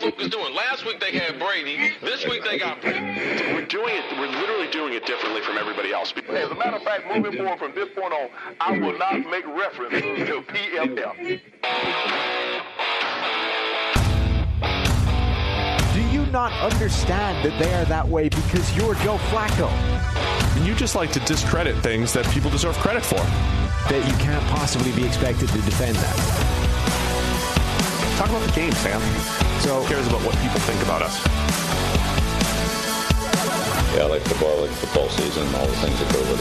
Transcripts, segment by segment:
What's Pro Football Focus doing? Last week they had Brady. This week they got Brady. We're doing it. We're literally doing it differently from everybody else. Hey, as a matter of fact, moving forward from this point on, I will not make reference to PFF. Do you not understand that they are that way because you're Joe Flacco? And you just like to discredit things that people deserve credit for. That you can't possibly be expected to defend that. Talk about the game, Sam. So Who cares about what people think about us? Yeah, I like football, I like football season, all the things that go with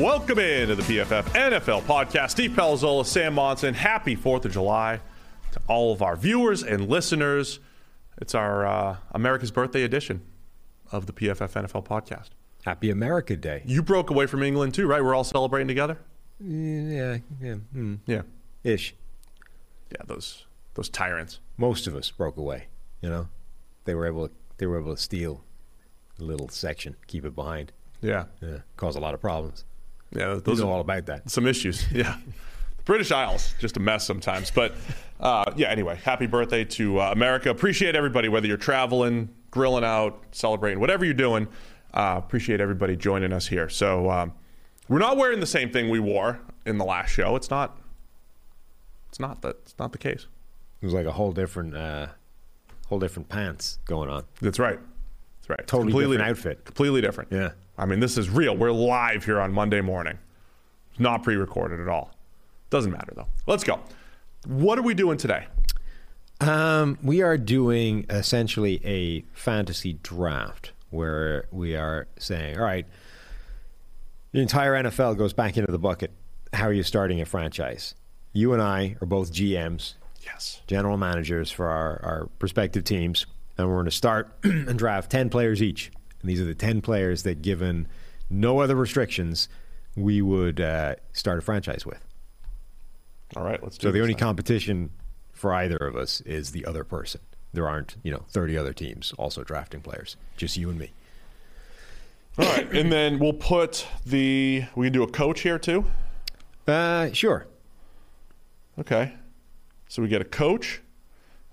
it. Welcome into the PFF NFL podcast. Steve Palazzolo, Sam Monson. Happy 4th of July to all of our viewers and listeners. It's our uh, America's birthday edition of the PFF NFL podcast. Happy America Day. You broke away from England too, right? We're all celebrating together? Yeah, yeah, mm, Yeah. ish. Yeah, those those tyrants. Most of us broke away. You know, they were able to, they were able to steal a little section, keep it behind. Yeah. Yeah, cause a lot of problems. Yeah, You those know are all about that. some issues. Yeah. British Isles, just a mess sometimes. But uh, yeah, anyway, happy birthday to uh, America. Appreciate everybody, whether you're traveling, grilling out, celebrating, whatever you're doing. Uh, appreciate everybody joining us here. So um, we're not wearing the same thing we wore in the last show. It's not. It's not that. It's not the case. It was like a whole different, uh, whole different pants going on. That's right. That's right. Totally completely different outfit. Completely different. Yeah. I mean, this is real. We're live here on Monday morning. It's not pre-recorded at all. Doesn't matter though. Let's go. What are we doing today? Um, we are doing essentially a fantasy draft where we are saying, all right, the entire NFL goes back into the bucket. How are you starting a franchise? You and I are both GMs, Yes. general managers for our, our respective teams, and we're going to start and draft 10 players each. And these are the 10 players that, given no other restrictions, we would uh, start a franchise with. All right. Let's do So the only competition for either of us is the other person. There aren't, you know, 30 other teams also drafting players. Just you and me. All right, and then we'll put the. We can do a coach here too. Uh, sure. Okay. So we get a coach.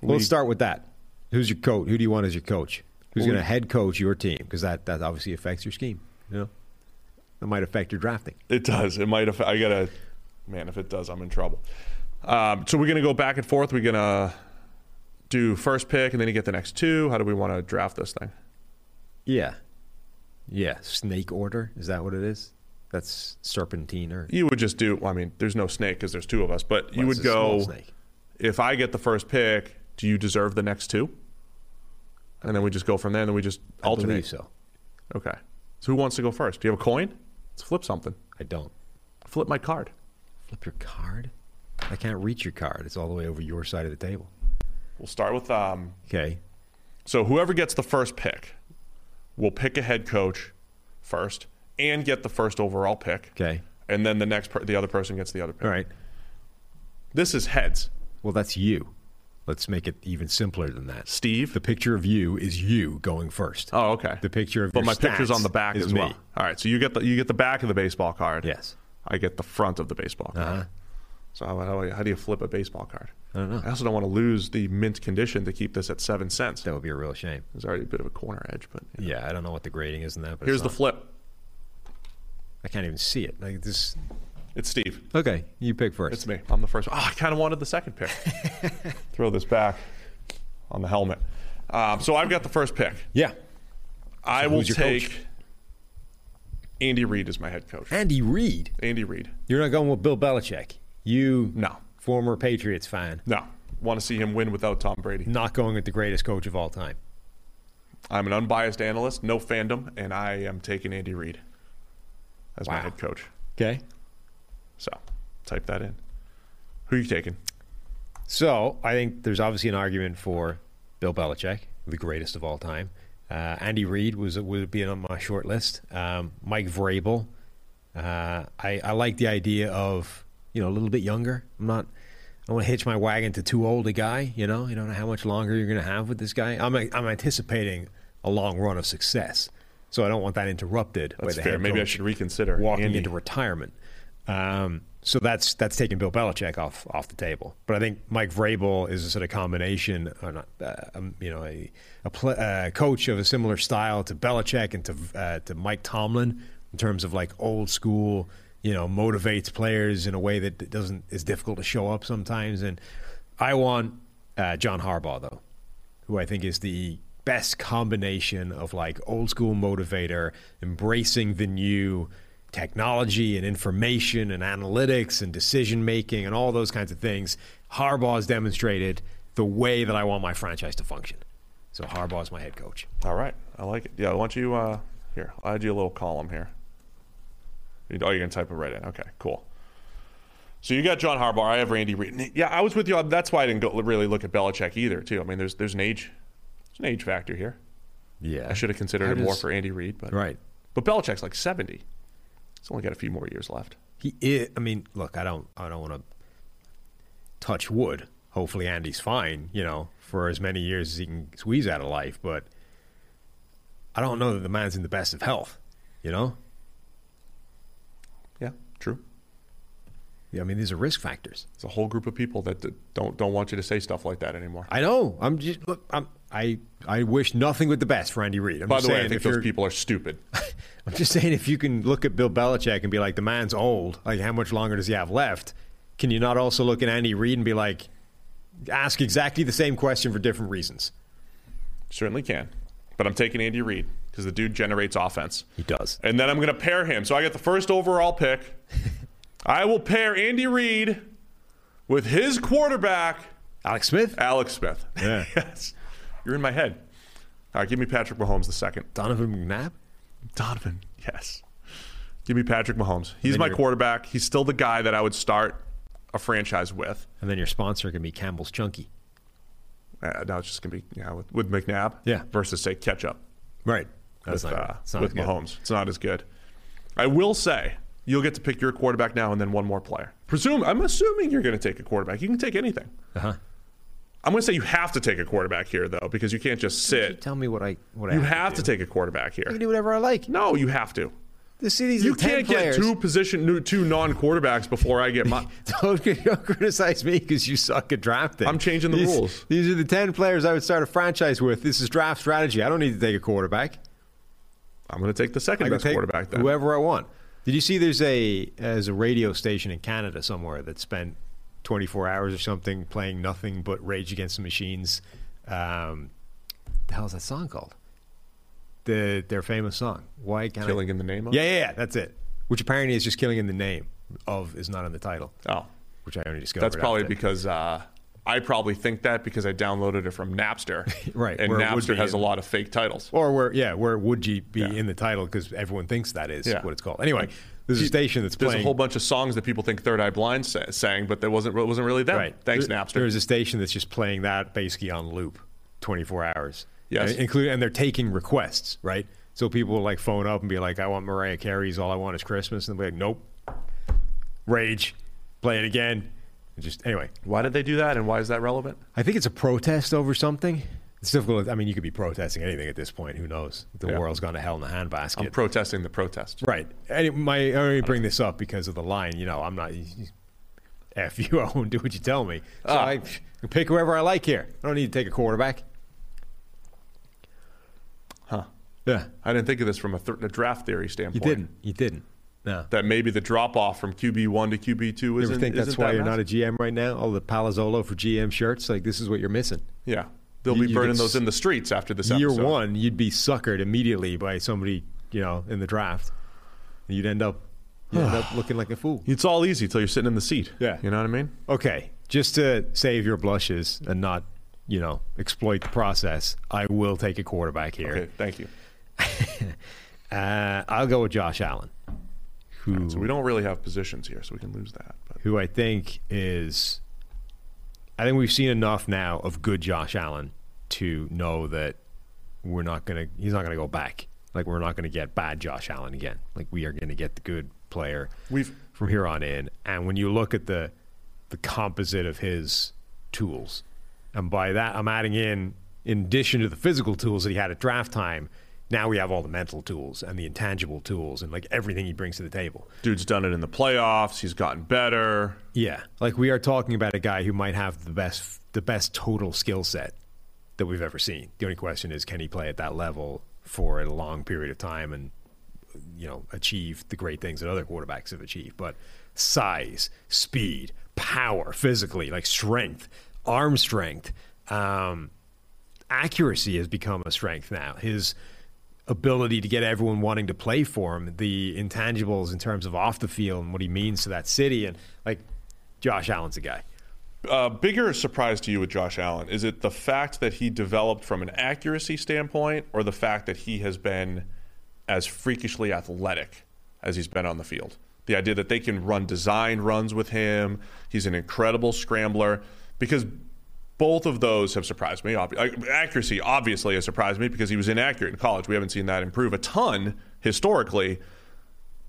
We'll We- start with that. Who's your coach? Who do you want as your coach? Who's Well, going we- to head coach your team? Because that, that obviously affects your scheme. You know, that might affect your drafting. It does. It might. Affect, I gotta. Man, if it does, I'm in trouble. Um, so we're gonna go back and forth. We're gonna do first pick, and then you get the next two. How do we want to draft this thing? Yeah. Yeah. Snake order. Is that what it is? That's serpentine or You would just do. I mean, there's no snake because there's two of us, but you Well, would it's a small go. snake. If I get the first pick, do you deserve the next two? And then we just go from there, and then we just I alternate. believe so. Okay. So who wants to go first? Do you have a coin? Let's flip something. I don't. Flip my card. Flip your card? I can't reach your card. It's all the way over your side of the table. We'll start with um. Okay. So whoever gets the first pick, will pick a head coach first and get the first overall pick. Okay. And then the next, per- the other person gets the other pick. All right. This is heads. Well, that's you. Let's make it even simpler than that. Steve. The picture of you is you going first. Oh, okay. The picture of but my picture's on the back is as me. well. All right. So you get the you get the back of the baseball card. Yes. I get the front of the baseball card. Uh-huh. So how, how, how do you flip a baseball card? I don't know. I also don't want to lose the mint condition to keep this at seven cents. That would be a real shame. There's already a bit of a corner edge, but Yeah, I don't know what the grading is in that. But here's the flip. I can't even see it. Like this. It's Steve. Okay, you pick first. It's me. I'm the first. one. Oh, I kind of wanted the second pick. Throw this back on the helmet. Um, so I've got the first pick. Yeah. I will take coach? Andy Reid is my head coach. Andy Reid. Andy Reid. You're not going with Bill Belichick. You, No. former Patriots fan, No. Want to see him win without Tom Brady. not going with the greatest coach of all time. I'm an unbiased analyst, no fandom, and I am taking Andy Reid as my head coach. Okay. So type that in. Who are you taking? So I think there's obviously an argument for Bill Belichick, the greatest of all time. Uh, Andy Reid was would be on my short list. Um, Mike Vrabel. Uh, I, I like the idea of you know a little bit younger. I'm not. I want to hitch my wagon to too old a guy. You know, you don't know how much longer you're going to have with this guy. I'm I'm anticipating a long run of success, so I don't want that interrupted by That's the fair. head Maybe I should reconsider walking Andy. into retirement. Um, so that's that's taking Bill Belichick off off the table. But I think Mike Vrabel is a sort of combination, or not, uh, um, you know, a, a uh, coach of a similar style to Belichick and to uh, to Mike Tomlin in terms of like old school, you know, motivates players in a way that doesn't is difficult to show up sometimes. And I want uh, John Harbaugh though, who I think is the best combination of like old school motivator, embracing the new technology and information and analytics and decision making and all those kinds of things. Harbaugh has demonstrated the way that I want my franchise to function. So Harbaugh is my head coach. All right, I like it. Yeah, why don't you? Uh, here, I'll add you a little column here. You- Oh, you're gonna type it right in. Okay, cool. So you got John Harbaugh. I have Randy Reid. Yeah, I was with you. That's why I didn't go really look at Belichick either. Too. I mean, there's there's an age, there's an age factor here. Yeah, I should have considered it more for Andy Reid, but Right. But Belichick's like 70. He's only got a few more years left. He is, I mean, look, I don't I don't want to touch wood. Hopefully Andy's fine, you know, for as many years as he can squeeze out of life, but I don't know that the man's in the best of health, you know? Yeah, true. Yeah, I mean, these are risk factors. It's a whole group of people that don't don't want you to say stuff like that anymore. I know. I'm just look. I'm, I I wish nothing but the best for Andy Reid. I'm By just the way, I think those people are stupid. I'm just saying if you can look at Bill Belichick and be like, the man's old. Like, how much longer does he have left? Can you not also look at Andy Reid and be like, ask exactly the same question for different reasons? Certainly can. But I'm taking Andy Reid because the dude generates offense. He does. And then I'm going to pair him. So I get the first overall pick. I will pair Andy Reid with his quarterback, Alex Smith, Alex Smith. Yeah. yes. You're in my head. All right, give me Patrick Mahomes the second. Donovan McNabb. Donovan, yes. Give me Patrick Mahomes. He's my you're- quarterback. He's still the guy that I would start a franchise with. And then your sponsor can be Campbell's Chunky. Uh, now it's just going to be you know, with, with McNabb Yeah. versus, say, ketchup. Right. That's with, not, uh, with good. Mahomes. It's not as good. I will say you'll get to pick your quarterback now and then one more player. Presume I'm assuming you're going to take a quarterback. You can take anything. Uh-huh. I'm going to say you have to take a quarterback here though because you can't just sit. Tell me what I what I You have, have to do. take a quarterback here. I can do whatever I like. No, you have to. The city's You can't get players. two position new- two non-quarterbacks before I get my Don't, don't criticize me because you suck at drafting. I'm changing the These- rules. These are the 10 players I would start a franchise with. This is draft strategy. I don't need to take a quarterback. I'm going to take the second best take quarterback then. whoever I want. Did you see there's a there's a radio station in Canada somewhere that spent 24 hours or something playing nothing but Rage Against the Machines? Um, the hell is that song called? The their famous song. Why can't Killing I? in the name of? Yeah, yeah, yeah, that's it. Which apparently is just killing in the name of is not in the title. Oh. Which I only discovered. That's probably because uh, I probably think that because I downloaded it from Napster. Right, And where it would Napster has a lot of fake titles. Or where, yeah, where would you be Yeah. in the title because everyone thinks that is Yeah. what it's called. Anyway, there's a station that's There's playing. a whole bunch of songs that people think Third Eye Blind sa- sang, but that wasn't it wasn't really them. right. Thanks, There- Napster. There's a station that's just playing that basically on loop, 24 hours. Yes. and, include, and they're taking requests, right? So people will like phone up and be like, "I want Mariah Carey's All I Want Is Christmas," and they'll be like, "Nope." Rage, play it again. Just anyway, Why did they do that, and why is that relevant? I think it's a protest over something. It's difficult. I mean, you could be protesting anything at this point. Who knows? The Yeah. world's gone to hell in a handbasket. I'm protesting the protest. Right. And my, I only bring this up because of the line. You know, I'm not. F you own, do what you tell me. So Ah. I can pick whoever I like here. I don't need to take a quarterback. Huh. Yeah. I didn't think of this from a, th- a draft theory standpoint. You didn't. You didn't. No. That maybe the drop off from QB one to QB two isn't. ever think that's why that you're not a? GM right now? All the Palazzolo for GM shirts, like this is what you're missing. Yeah, they'll You- be you burning those in the streets after this Year episode. one, you'd be suckered immediately by somebody, you know, in the draft. And You'd end up, you'd end up looking like a fool. It's all easy till you're sitting in the seat. Yeah. you know what I mean. Okay, just to save your blushes and not, you know, exploit the process, I will take a quarterback here. Okay, thank you. Uh, I'll go with Josh Allen, who So we don't really have positions here, so we can lose that. But who I think is. I think we've seen enough now of good Josh Allen to know that we're not gonna. He's not gonna go back. Like we're not gonna get bad Josh Allen again. Like we are gonna get the good player We've- from here on in. And when you look at the the composite of his tools, and by that I'm adding in, in addition to the physical tools that he had at draft time. Now we have all the mental tools and the intangible tools and like everything he brings to the table. dude's done it in the playoffs. He's gotten better. Yeah, like we are talking about a guy who might have the best the best total skill set that we've ever seen. The only question is, can he play at that level for a long period of time and you know achieve the great things that other quarterbacks have achieved? But size, speed, power, physically, like strength, arm strength, um, accuracy has become a strength now. His ability to get everyone wanting to play for him, the intangibles in terms of off the field and what he means to that city, and like Josh Allen's a guy. Uh, bigger surprise to you with Josh Allen is it the fact that he developed from an accuracy standpoint, or the fact that he has been as freakishly athletic as he's been on the field? The idea that they can run design runs with him. He's an incredible scrambler because both of those have surprised me. Accuracy obviously has surprised me because he was inaccurate in college. We haven't seen that improve a ton historically.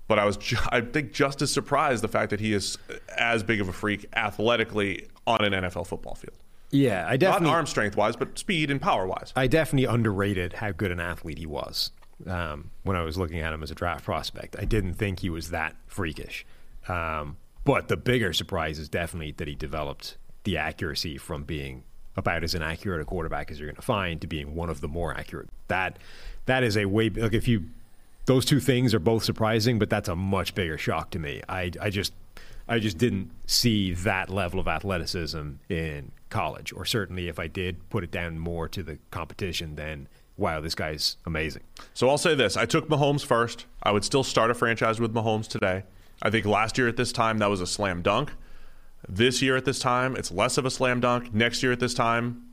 But I was, ju- I think, just as surprised the fact that he is as big of a freak athletically on an NFL football field. Yeah, I definitely Not arm strength wise, but speed and power wise. I definitely underrated how good an athlete he was um, when I was looking at him as a draft prospect. I didn't think he was that freakish. Um, but the bigger surprise is definitely that he developed the accuracy from being about as inaccurate a quarterback as you're going to find to being one of the more accurate. That that is a way like if you those two things are both surprising, but that's a much bigger shock to me. I I just I just didn't see that level of athleticism in college, or certainly if I did put it down more to the competition, than wow, this guy's amazing. So I'll say this: I took Mahomes first. I would still start a franchise with Mahomes today. I think last year at this time that was a slam dunk. This year at this time, it's less of a slam dunk. Next year at this time,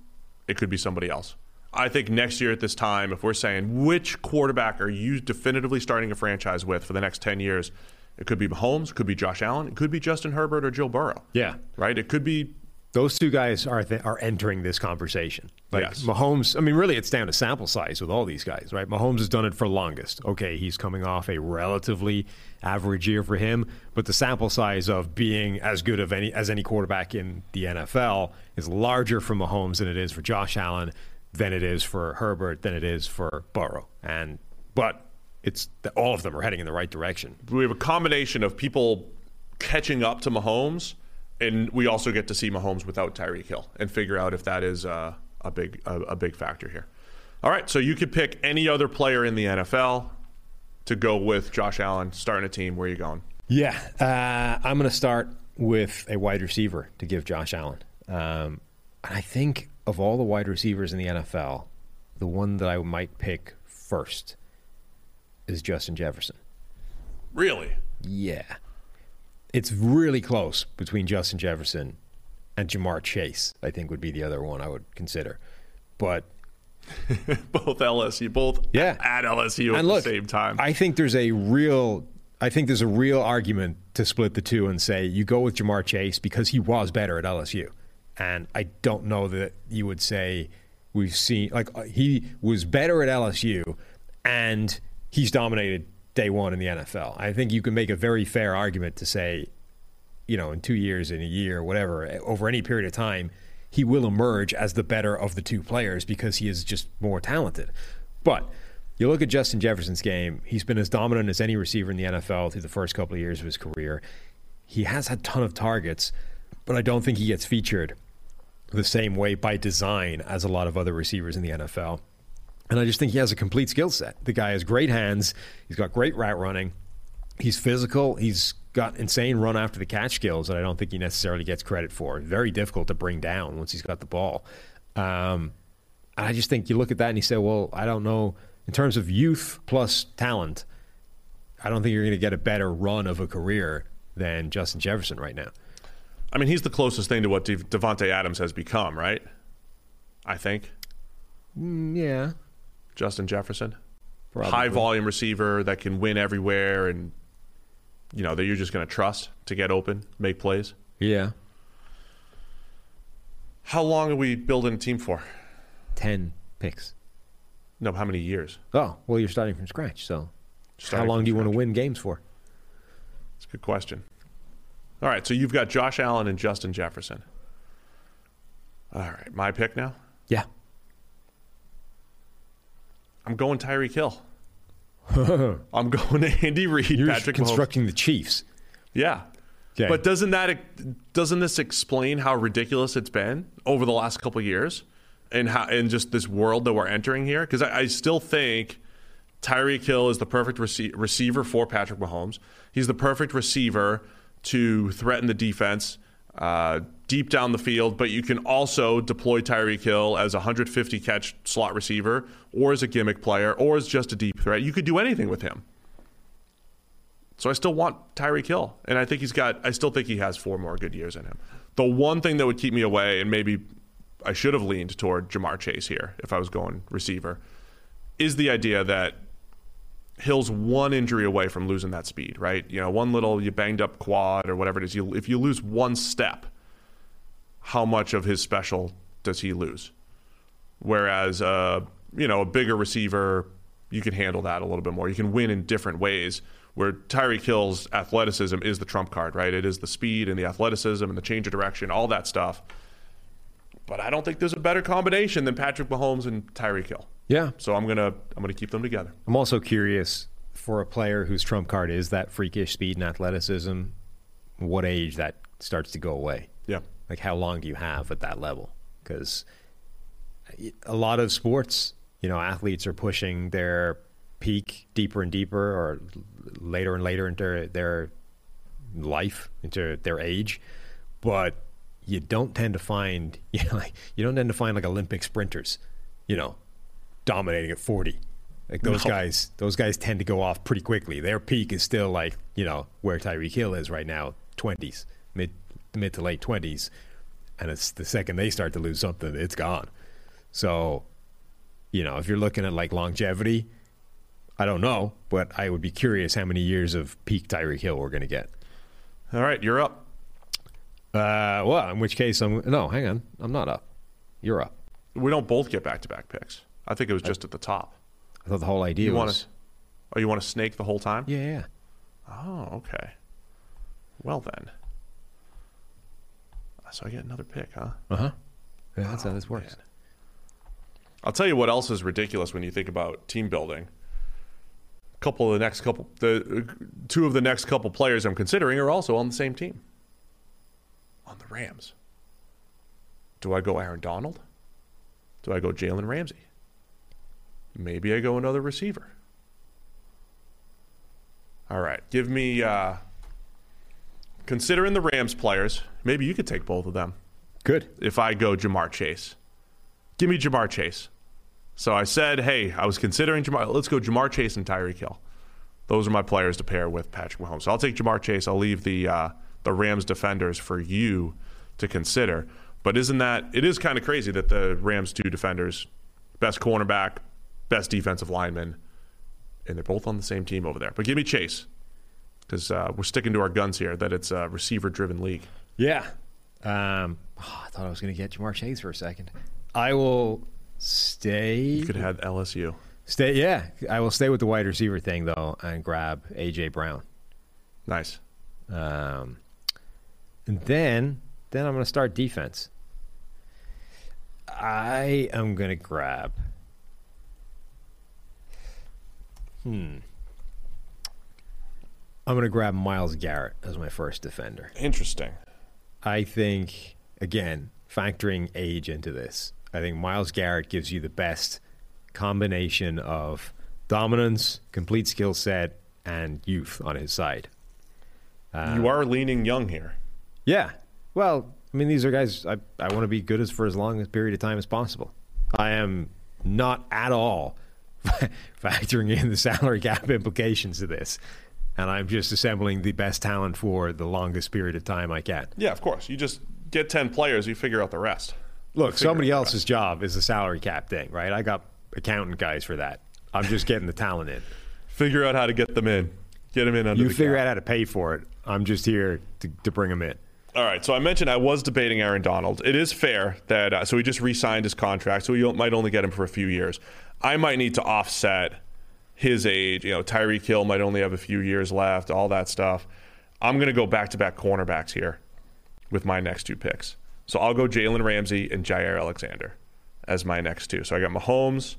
it could be somebody else. I think next year at this time, if we're saying which quarterback are you definitively starting a franchise with for the next 10 years, it could be Mahomes, it could be Josh Allen, it could be Justin Herbert or Joe Burrow. Yeah. Right? It could be Those two guys are th- are entering this conversation. Like Yes. Mahomes, I mean, really, it's down to sample size with all these guys, right? Mahomes has done it for longest. Okay, he's coming off a relatively average year for him, but the sample size of being as good of any as any quarterback in the NFL is larger for Mahomes than it is for Josh Allen, than it is for Herbert, than it is for Burrow. And but it's all of them are heading in the right direction. we have a combination of people catching up to Mahomes, and we also get to see Mahomes without Tyreek Hill and figure out if that is uh, a big a, a big factor here. All right, so you could pick any other player in the NFL to go with Josh Allen starting a team. Where are you going? Yeah, uh, I'm going to start with a wide receiver to give Josh Allen. Um, and I think of all the wide receivers in the NFL, the one that I might pick first is Justin Jefferson. Really? Yeah. It's really close between Justin Jefferson and Ja'Marr Chase, I think would be the other one I would consider. But both LSU, both Yeah. at LSU at look, the same time. I think there's a real I think there's a real argument to split the two and say you go with Ja'Marr Chase because he was better at LSU. And I don't know that you would say we've seen like he was better at LSU and he's dominated day one in the NFL. I think you can make a very fair argument to say, you know, in two years, in a year, whatever, over any period of time, he will emerge as the better of the two players because he is just more talented. But you look at Justin Jefferson's game, he's been as dominant as any receiver in the NFL through the first couple of years of his career. He has had a ton of targets, but I don't think he gets featured the same way by design as a lot of other receivers in the NFL. And I just think he has a complete skill set. The guy has great hands. He's got great route running. He's physical. He's got insane run after the catch skills that I don't think he necessarily gets credit for. Very difficult to bring down once he's got the ball. Um, I just think you look at that and you say, well, I don't know. In terms of youth plus talent, I don't think you're going to get a better run of a career than Justin Jefferson right now. I mean, he's the closest thing to what De- Davante Adams has become, right? I think. Mm, yeah. Justin Jefferson, Probably. high volume receiver that can win everywhere, and you know that you're just going to trust to get open, make plays. Yeah. How long are we building a team for? 10 picks. No, how many years? Oh, well, you're starting from scratch. So, Starting how long do you want to win games for? That's a good question. All right, so you've got Josh Allen and Justin Jefferson. All right, my pick now. Yeah. I'm going Tyreek Hill. I'm going to Andy Reid, You're Patrick Mahomes. constructing the Chiefs. Yeah. Okay. But doesn't that doesn't this explain how ridiculous it's been over the last couple of years, and how and just this world that we're entering here? Because I, I still think Tyreek Hill is the perfect rece- receiver for Patrick Mahomes. He's the perfect receiver to threaten the defense uh, deep down the field. But you can also deploy Tyreek Hill as a 150 catch slot receiver, or as a gimmick player, or as just a deep threat. You could do anything with him. So I still want Tyreek Hill, and I think he's got. I still think he has four more good years in him. The one thing that would keep me away, and maybe I should have leaned toward Ja'Marr Chase here if I was going receiver, is the idea that Hill's one injury away from losing that speed. Right? You know, one little you banged up quad or whatever it is. You if you lose one step, how much of his special does he lose? Whereas, uh, you know, a bigger receiver, you can handle that a little bit more. You can win in different ways. Where Tyreek Hill's athleticism is the trump card, right? It is the speed and the athleticism and the change of direction, all that stuff. But I don't think there's a better combination than Patrick Mahomes and Tyreek Hill. Yeah. So I'm gonna I'm gonna keep them together. I'm also curious for a player whose trump card is that freakish speed and athleticism, what age that starts to go away. Yeah. Like, how long do you have at that level? Because a lot of sports, you know, athletes are pushing their peak deeper and deeper or later and later into their life, into their age. But you don't tend to find, you know, like, you don't tend to find like Olympic sprinters, you know, dominating at 40. Like those No. guys, those guys tend to go off pretty quickly. Their peak is still like, you know, where Tyreek Hill is right now, 20s, mid mid to late 20s. And it's the second they start to lose something, it's gone. So, you know, if you're looking at like longevity, I don't know, but I would be curious how many years of peak Tyreek Hill we're going to get. All right, you're up. Uh, well, in which case, I'm no, hang on, I'm not up. You're up. We don't both get back to back picks. I think it was just at the top. I thought the whole idea You want was. to? Oh, you want to snake the whole time? Yeah, yeah. Oh, okay. Well then. So I get another pick, huh? Uh huh. Yeah, that's how this works. I'll tell you what else is ridiculous when you think about team building. A couple of the next couple, the two of the next couple players I'm considering are also on the same team. On the Rams. Do I go Aaron Donald? Do I go Jalen Ramsey? Maybe I go another receiver. All right, give me. Uh, considering the Rams players, maybe you could take both of them Good. if I go Ja'Marr Chase. Give me Ja'Marr Chase. So I said, hey, I was considering Ja'Marr. Let's go Ja'Marr Chase and Tyreek Hill. Those are my players to pair with Patrick Mahomes. So I'll take Ja'Marr Chase. I'll leave the uh, the Rams defenders for you to consider. But isn't that it is kind of crazy that the Rams two defenders, best cornerback, best defensive lineman, and they're both on the same team over there. But give me Chase because uh, we're sticking to our guns here that it's a receiver driven league. Yeah. Um, oh, I thought I was going to get Ja'Marr Chase for a second. I will stay. You could have LSU. Stay. Yeah, I will stay with the wide receiver thing though, and grab AJ Brown. Nice. Um, and then, then I'm going to start defense. I am going to grab. Hmm. I'm going to grab Myles Garrett as my first defender. Interesting. I think again factoring age into this, I think Myles Garrett gives you the best combination of dominance, complete skill set, and youth on his side. you are leaning young here. Yeah. Well, I mean, these are guys I, I want to be good as for as long a period of time as possible. I am not at all factoring in the salary cap implications of this. And I'm just assembling the best talent for the longest period of time I can. Yeah, of course. You just get 10 players, you figure out the rest. Look, somebody else's job is the salary cap thing, right? I got accountant guys for that. I'm just getting the talent in. Figure out how to get them in. Get them in under. You the figure cap. out how to pay for it. I'm just here to, to bring them in. All right, so I mentioned I was debating Aaron Donald. It is fair that uh, so he just re-signed his contract, so we might only get him for a few years. I might need to offset his age. You know, Tyreek Hill might only have a few years left. All that stuff. I'm going to go back-to-back cornerbacks here with my next two picks. So I'll go Jalen Ramsey and Jaire Alexander as my next two. So I got Mahomes.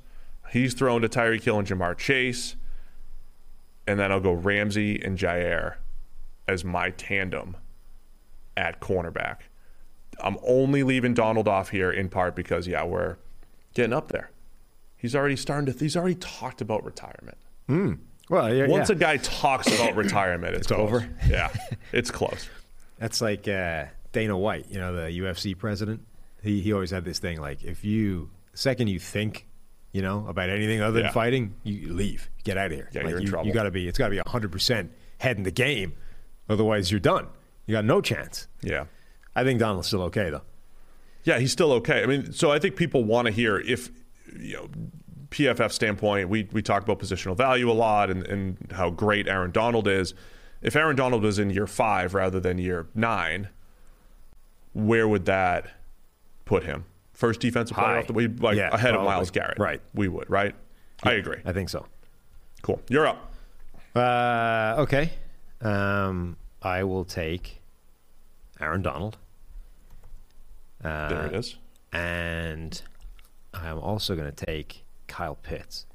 He's thrown to Tyreek Hill and Ja'Marr Chase, and then I'll go Ramsey and Jaire as my tandem at cornerback. I'm only leaving Donald off here in part because yeah, we're getting up there. He's already starting to. He's already talked about retirement. Well, yeah, Once yeah. a guy talks about retirement, it's, It's over? Yeah, it's close. That's like uh, Dana White, you know, the UFC president. He he always had this thing like if you second you think, you know, about anything other Yeah. than fighting, you leave, get out of here. Yeah, like you're in you, trouble. You got to be. It's got to be hundred percent head in the game, otherwise you're done. You got no chance. Yeah. I think Donald's still okay though. Yeah, he's still okay. I mean, so I think people want to hear if you know PFF standpoint, we we talk about positional value a lot and, and how great Aaron Donald is. If Aaron Donald was in year five rather than year nine, where would that put him? First defensive player off the we like Yeah, ahead of. Myles Garrett. Right. We would, right? I agree. I think so. Cool. You're up. Uh, okay. Um, I will take Aaron Donald. Uh, There it is. And I'm also going to take Kyle Pitts.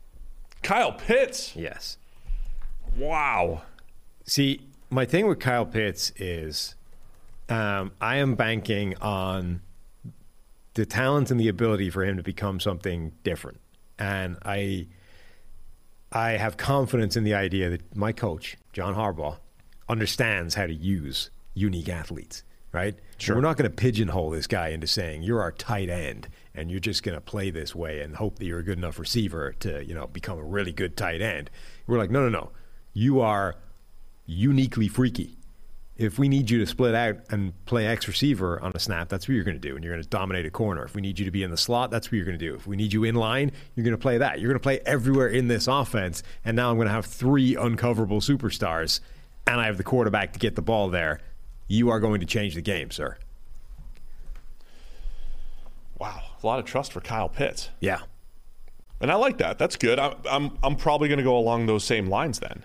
Kyle Pitts. Yes. Wow. See, my thing with Kyle Pitts is um, I am banking on the talent and the ability for him to become something different. And I I have confidence in the idea that my coach, John Harbaugh, understands how to use unique athletes, right? Sure. We're not going to pigeonhole this guy into saying you're our tight end and you're just going to play this way and hope that you're a good enough receiver to, you know, become a really good tight end. We're like, no, no, no. You are uniquely freaky. If we need you to split out and play X receiver on a snap, that's what you're going to do, and you're going to dominate a corner. If we need you to be in the slot, that's what you're going to do. If we need you in line, you're going to play that. You're going to play everywhere in this offense, and now I'm going to have three uncoverable superstars, and I have the quarterback to get the ball there. You are going to change the game, sir. Wow. A lot of trust for Kyle Pitts. Yeah. And I like that. That's good. I'm I'm, I'm probably going to go along those same lines then.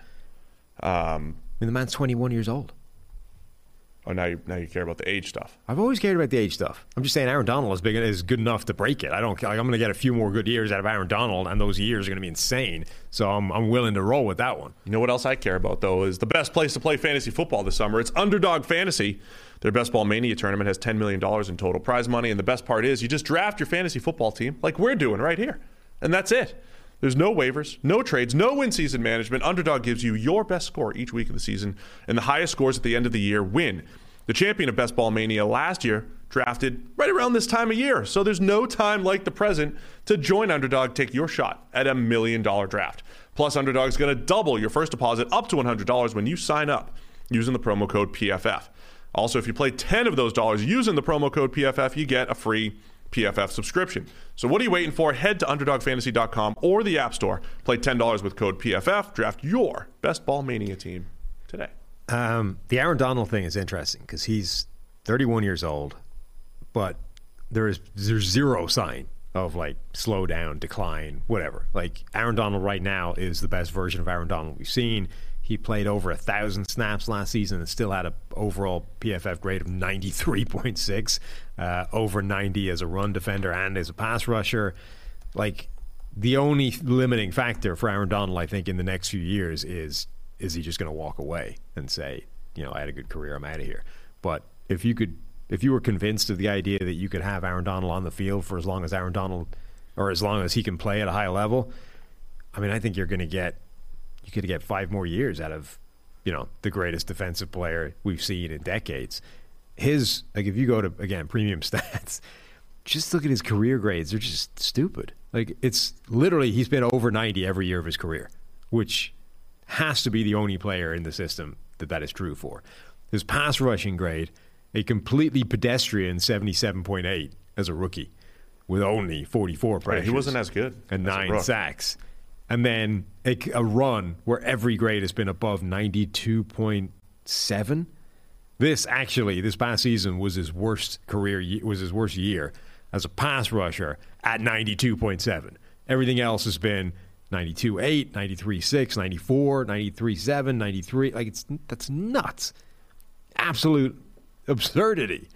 Um, I mean, the man's 21 years old. Oh, now you now you care about the age stuff. I've always cared about the age stuff. I'm just saying Aaron Donald is big is good enough to break it. I don't. Like, I'm going to get a few more good years out of Aaron Donald, and those years are going to be insane. So I'm I'm willing to roll with that one. You know what else I care about though is the best place to play fantasy football this summer. It's Underdog Fantasy. Their Best Ball Mania tournament has $10 million in total prize money, and the best part is you just draft your fantasy football team like we're doing right here, and that's it. There's no waivers, no trades, no win season management. Underdog gives you your best score each week of the season, and the highest scores at the end of the year win. The champion of Best Ball Mania last year drafted right around this time of year, so there's no time like the present to join Underdog. Take your shot at a million dollar draft. Plus, Underdog's going to double your first deposit up to $100 when you sign up using the promo code PFF. Also, if you play 10 of those dollars using the promo code PFF, you get a free PFF subscription. So what are you waiting for? Head to UnderdogFantasy.com or the App Store. Play $10 with code PFF. Draft your Best Ball Mania team today. Um, the Aaron Donald thing is interesting because he's 31 years old, but there is there's zero sign of like slow down, decline, whatever. Like Aaron Donald right now is the best version of Aaron Donald we've seen. He played over a thousand snaps last season and still had an overall PFF grade of 93.6, uh, over 90 as a run defender and as a pass rusher. Like the only limiting factor for Aaron Donald, I think, in the next few years is is he just going to walk away and say, you know, I had a good career, I'm out of here. But if you could if you were convinced of the idea that you could have Aaron Donald on the field for as long as Aaron Donald, or as long as he can play at a high level, I mean, I think you're going to get you could get five more years out of you know the greatest defensive player we've seen in decades. His like if you go to again premium stats, just look at his career grades; they're just stupid. Like it's literally he's been over ninety every year of his career, which has to be the only player in the system that that is true for. His pass rushing grade, a completely pedestrian seventy-seven point eight as a rookie, with only forty-four pressures. he wasn't as good and as nine sacks and then a, a run where every grade has been above 92.7 this actually this past season was his worst career was his worst year as a pass rusher at 92.7 everything else has been 92.8 93.6 94 93.7 93 like it's that's nuts. Absolute absurdity.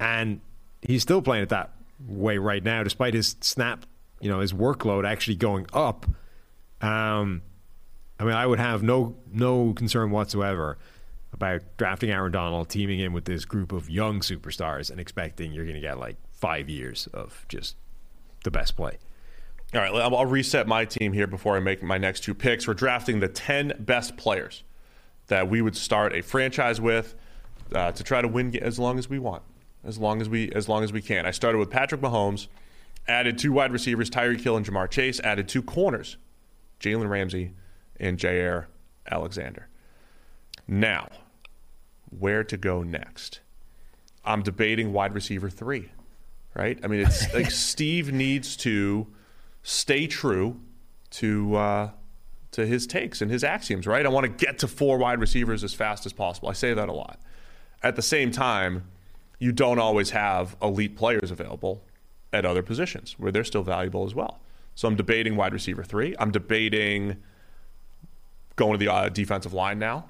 And he's still playing it that way right now, despite his snap, you know, his workload actually going up. Um, I mean, I would have no no concern whatsoever about drafting Aaron Donald, teaming in with this group of young superstars, and expecting you're going to get like five years of just the best play. All right, I'll reset my team here before I make my next two picks. We're drafting the 10 best players that we would start a franchise with uh, to try to win as long as we want, as long as we as long as we can. I started with Patrick Mahomes, added two wide receivers, Tyreek Hill and Ja'Marr Chase, added two corners, Jalen Ramsey and Jaire Alexander. Now, where to go next? I'm debating wide receiver three, right? I mean, it's like Steve needs to stay true to uh, to his takes and his axioms, right? I want to get to four wide receivers as fast as possible. I say that a lot. At the same time, you don't always have elite players available at other positions where they're still valuable as well. So I'm debating wide receiver three. I'm debating going to the uh, defensive line now,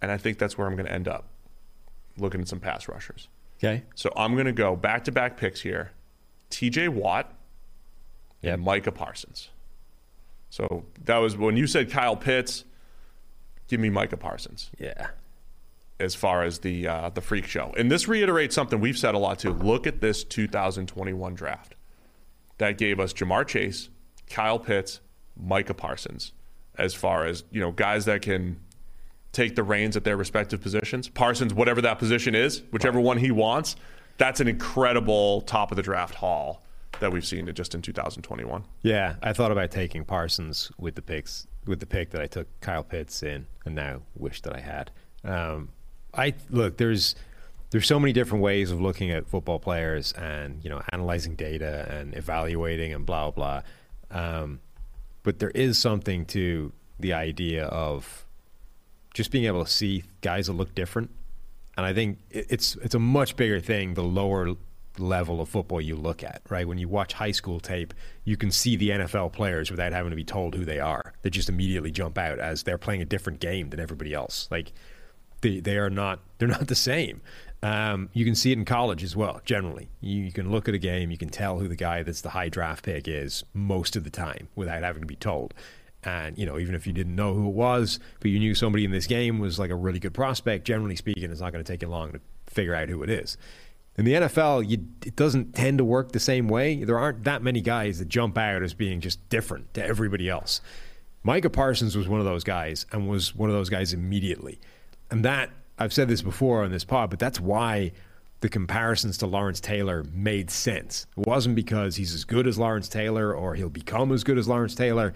and I think that's where I'm going to end up looking at some pass rushers. Okay. So I'm going to go back to back picks here TJ Watt and Micah Parsons. So that was when you said Kyle Pitts, give me Micah Parsons Yeah. As far as the uh, the freak show. And this reiterates something we've said a lot too. Look at this 2021 draft. That gave us Ja'Marr Chase, Kyle Pitts, Micah Parsons as far as, you know, guys that can take the reins at their respective positions. Parsons, whatever that position is, whichever one he wants, that's an incredible top of the draft haul that we've seen just in 2021. Yeah, I thought about taking Parsons with the picks with the pick that I took Kyle Pitts in, and now wish that I had. Um, I look there's there's so many different ways of looking at football players and you know analyzing data and evaluating and blah blah. Um, but there is something to the idea of just being able to see guys that look different. And I think it's it's a much bigger thing the lower level of football you look at, right? When you watch high school tape, you can see the NFL players without having to be told who they are. They just immediately jump out as they're playing a different game than everybody else. Like they they are not they're not the same. Um, you can see it in college as well. Generally, you, you can look at a game, you can tell who the guy that's the high draft pick is most of the time without having to be told. And you know, even if you didn't know who it was, but you knew somebody in this game was like a really good prospect. Generally speaking, it's not going to take you long to figure out who it is. In the NFL, you, it doesn't tend to work the same way. There aren't that many guys that jump out as being just different to everybody else. Micah Parsons was one of those guys and was one of those guys immediately. And that, I've said this before on this pod, but that's why the comparisons to Lawrence Taylor made sense. It wasn't because he's as good as Lawrence Taylor or he'll become as good as Lawrence Taylor,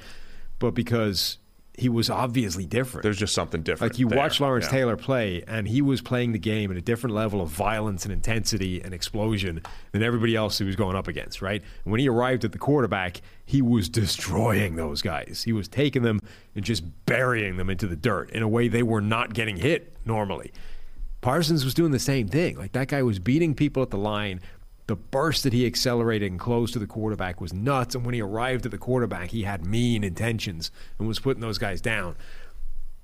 but because he was obviously different. There's just something different. Like you there. watch Lawrence Yeah. Taylor play, and he was playing the game at a different level of violence and intensity and explosion than everybody else he was going up against, right? And when he arrived at the quarterback, he was destroying those guys. He was taking them and just burying them into the dirt in a way they were not getting hit normally. Parsons was doing the same thing. Like that guy was beating people at the line. The burst that he accelerated and closed to the quarterback was nuts. And when he arrived at the quarterback, he had mean intentions and was putting those guys down.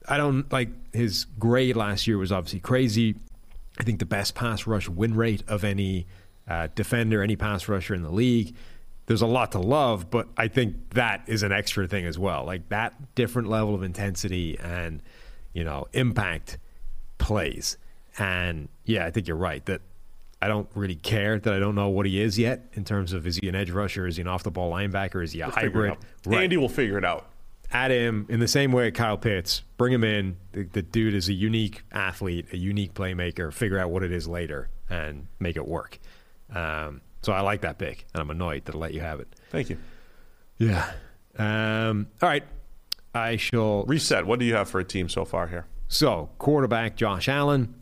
I don't like his grade last year was obviously crazy. I think the best pass rush win rate of any uh, defender, any pass rusher in the league. There's a lot to love, but I think that is an extra thing as well. Like that different level of intensity and you know impact plays. And yeah, I think you're right that I don't really care that I don't know what he is yet in terms of is he an edge rusher, is he an off the ball linebacker, is he a We'll hybrid? out. Andy will figure it out. Add him in the same way Kyle Pitts. Bring him in. The, the dude is a unique athlete, a unique playmaker. Figure out what it is later and make it work. Um, so I like that pick, and I'm annoyed that I let you have it. Thank you. Yeah. Um, all right. I shall Reset. What do you have for a team so far here? So, quarterback Josh Allen,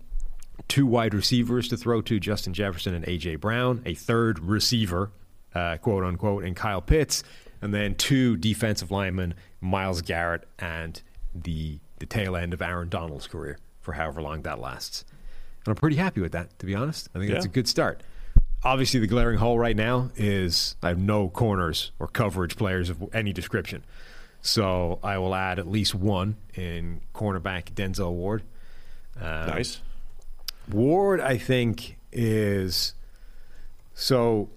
two wide receivers to throw to Justin Jefferson and A.J. Brown, a third receiver, uh, quote unquote, and Kyle Pitts, and then two defensive linemen, Myles Garrett and the, the tail end of Aaron Donald's career for however long that lasts. And I'm pretty happy with that, to be honest. I think that's a good start. Obviously, the glaring hole right now is I have no corners or coverage players of any description. So I will add at least one in cornerback Denzel Ward. Um, nice. Ward, I think, is so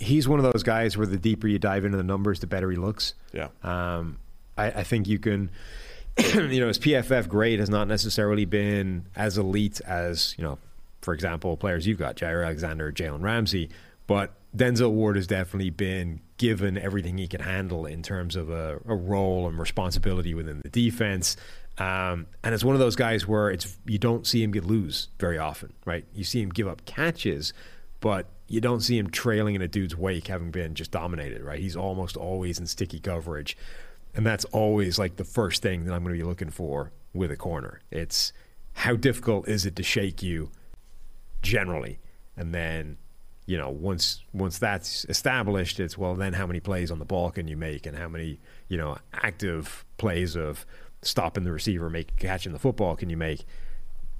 he's one of those guys where the deeper you dive into the numbers, the better he looks. Yeah. Um, I, I think you can, you know, his PFF grade has not necessarily been as elite as, you know, for example, players you've got, Jaire Alexander, Jalen Ramsey, but Denzel Ward has definitely been given everything he can handle in terms of a, a role and responsibility within the defense. Um, and it's one of those guys where it's you don't see him get lose very often, right? You see him give up catches, but you don't see him trailing in a dude's wake, having been just dominated, right? He's almost always in sticky coverage, and that's always like the first thing that I'm going to be looking for with a corner. It's how difficult is it to shake you generally, and then you know once once that's established, it's well then how many plays on the ball can you make, and how many you know active plays of stopping the receiver, make catching the football can you make?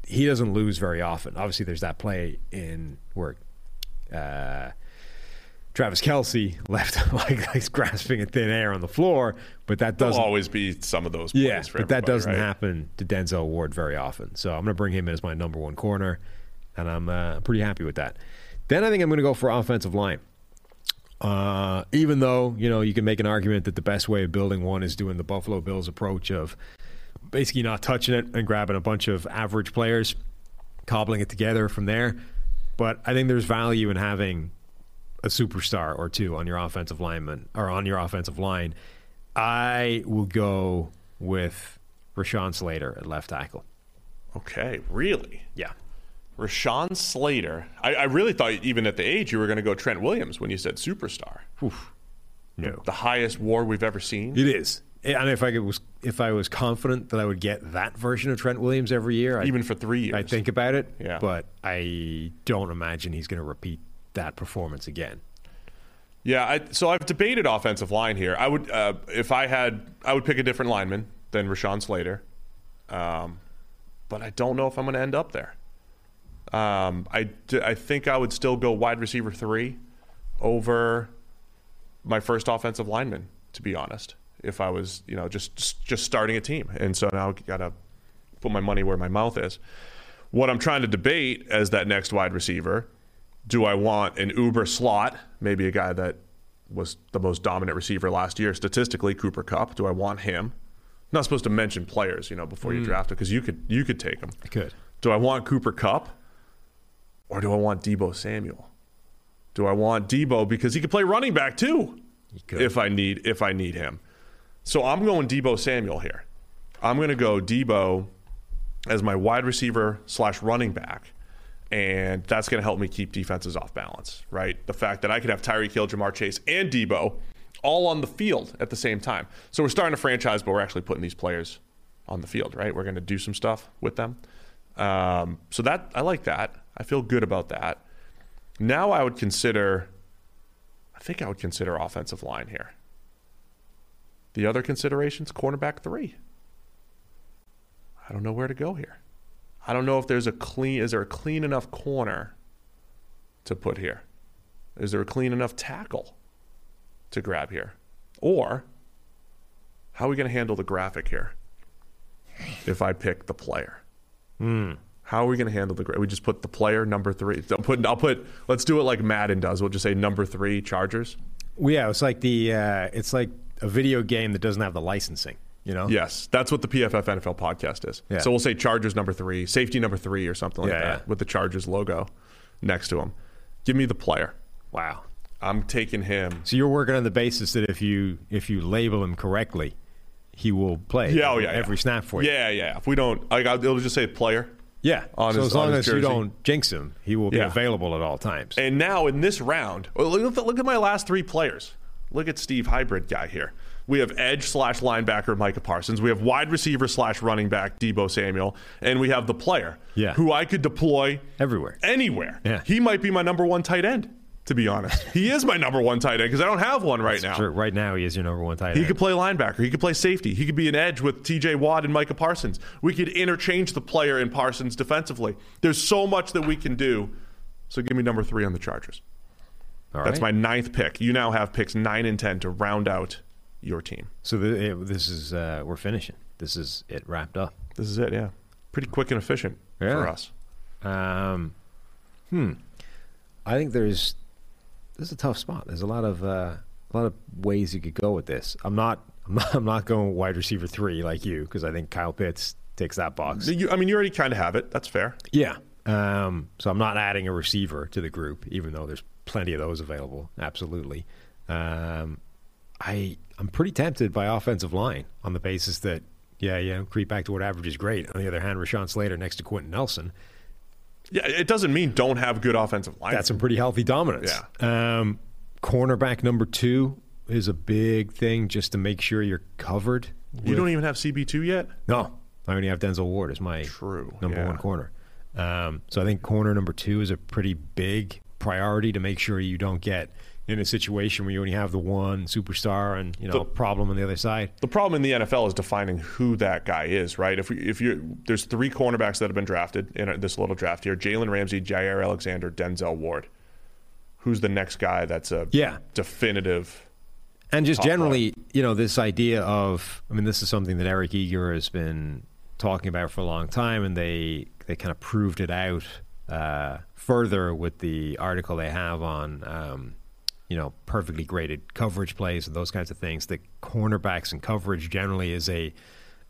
He doesn't lose very often. Obviously, there's that play in where uh, Travis Kelce left like he's grasping at thin air on the floor, but that There'll doesn't always be some of those plays yeah, but that doesn't right? happen to Denzel Ward very often. So I'm going to bring him in as my number one corner, and I'm uh, pretty happy with that. Then I think I'm going to go for offensive line. Uh, even though you know you can make an argument that the best way of building one is doing the Buffalo Bills approach of basically not touching it and grabbing a bunch of average players, cobbling it together from there. But I think there's value in having a superstar or two on your offensive lineman or on your offensive line. I will go with Rashawn Slater at left tackle. Okay, really? Yeah. Rashawn Slater. I, I really thought even at the age you were going to go Trent Williams when you said superstar. No. The highest war we've ever seen. It is. And if I was if I was confident that I would get that version of Trent Williams every year, I'd, even for three years. I'd think about it. Yeah. But I don't imagine he's going to repeat that performance again. Yeah, I, so I've debated offensive line here. I would, uh, if I had, I would pick a different lineman than Rashawn Slater, um, but I don't know if I'm going to end up there. Um, I, I think I would still go wide receiver three over my first offensive lineman, to be honest. If I was, you know, just just starting a team, and so now I got to put my money where my mouth is. What I'm trying to debate as that next wide receiver do I want an uber slot, maybe a guy that was the most dominant receiver last year statistically, Cooper Kupp? Do I want him? not supposed to mention players, you know, before you Mm. draft it because you could you could take them. I could. Do I want Cooper Kupp or do I want Deebo Samuel? Do I want Deebo because he could play running back too if I need if I need him? So I'm going Deebo Samuel here. I'm going to go Deebo as my wide receiver slash running back, and that's going to help me keep defenses off balance. Right, the fact that I could have Tyreek Hill, Ja'Marr Chase, and Deebo all on the field at the same time. So we're starting a franchise, but we're actually putting these players on the field. Right, we're going to do some stuff with them. Um, so that I like that. I feel good about that. Now I would consider. I think I would consider offensive line here. The other considerations, cornerback three. I don't know where to go here. I don't know if there's a clean. Is there a clean enough corner to put here? Is there a clean enough tackle to grab here? Or how are we going to handle the graphic here? If I pick the player, Hmm. how are we going to handle the? gra- We just put the player number three. I'll put. I'll put. Let's do it like Madden does. We'll just say number three Chargers. Well, yeah, it's like the uh, it's like a video game that doesn't have the licensing. You know. Yes, that's what the PFF NFL podcast is. Yeah. So we'll say Chargers number three, safety number three, or something like Yeah, that yeah. with the Chargers logo. next to him. Give me the player. Wow. I'm taking him. So you're working on the basis that if you if you label him correctly, he will play. Yeah, oh, yeah, every yeah. snap for you. Yeah, yeah. If we don't, like, I'll, it'll just say player. Yeah. On so his- as long as you don't jinx him, he will be Yeah. available at all times. And now in this round, oh, look, at- look at my last three players. Look at Steve Hybrid guy here. We have edge slash linebacker Micah Parsons. We have wide receiver slash running back Deebo Samuel, and we have the player Yeah. who I could deploy Everywhere. anywhere. Yeah. He might be my number one tight end, to be honest. he is my number one tight end because I don't have one right now. Sure, right now he is your number one tight end. He could play linebacker. He could play safety. He could be an edge with TJ Watt and Micah Parsons. We could interchange the player in Parsons defensively. There's so much that we can do. So give me number three on the Chargers. All That's my ninth pick. You now have picks nine and ten to round out your team. So the, it, this is uh, we're finishing. This is it wrapped up. This is it. Yeah, pretty quick and efficient for us. Um, hmm. I think there's this is a tough spot. There's a lot of uh, a lot of ways you could go with this. I'm not I'm not I'm not going wide receiver three like you because I think Kyle Pitts takes that box. You, I mean, you already kind of have it. That's fair. Yeah. Um, so I'm not adding a receiver to the group, even though there's plenty of those available. Absolutely. Um, I I'm pretty tempted by offensive line on the basis that yeah yeah creep back to what average is great. On the other hand, Rashawn Slater next to Quenton Nelson. Yeah, it doesn't mean don't have good offensive line. That's some pretty healthy dominance. Yeah. Um, cornerback number two is a big thing just to make sure you're covered. you don't even have CB two yet. No, I only have Denzel Ward as my True, number yeah. one corner. Um, so I think corner number two is a pretty big priority to make sure you don't get in a situation where you only have the one superstar and you know The- problem on the other side. The problem in the NFL is defining who that guy is, right? If we, if you there's three cornerbacks that have been drafted in this little draft here: Jalen Ramsey, Jair Alexander, Denzel Ward. Who's the next guy that's a Yeah. definitive? And just generally, you know, this idea of I mean, this is something that Eric Eager has been talking about for a long time, and they they kind of proved it out uh, further with the article they have on. Um, you know, perfectly graded coverage plays and those kinds of things. The cornerbacks and coverage generally is a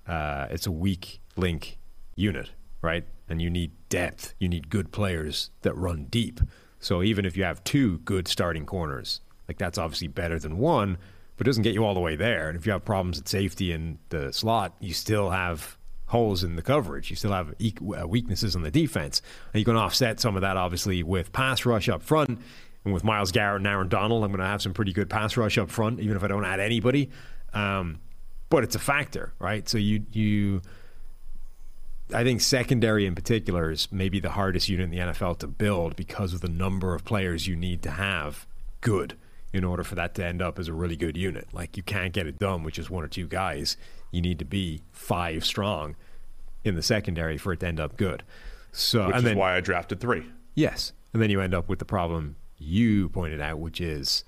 uh, it's a weak link unit, right? And you need depth. You need good players that run deep. So even if you have two good starting corners, like that's obviously better than one, but it doesn't get you all the way there. And if you have problems at safety and the slot, you still have holes in the coverage. You still have uh, weaknesses in the defense. And you can offset some of that obviously with pass rush up front. And with Myles Garrett and Aaron Donald, I'm going to have some pretty good pass rush up front, even if I don't add anybody. Um, but it's a factor, right? So you you I think secondary in particular is maybe the hardest unit in the NFL to build because of the number of players you need to have good in order for that to end up as a really good unit. Like you can't get it done with just one or two guys. You need to be five strong in the secondary for it to end up good. So Which and is then why I drafted three. yes, and then you end up with the problem you pointed out, which is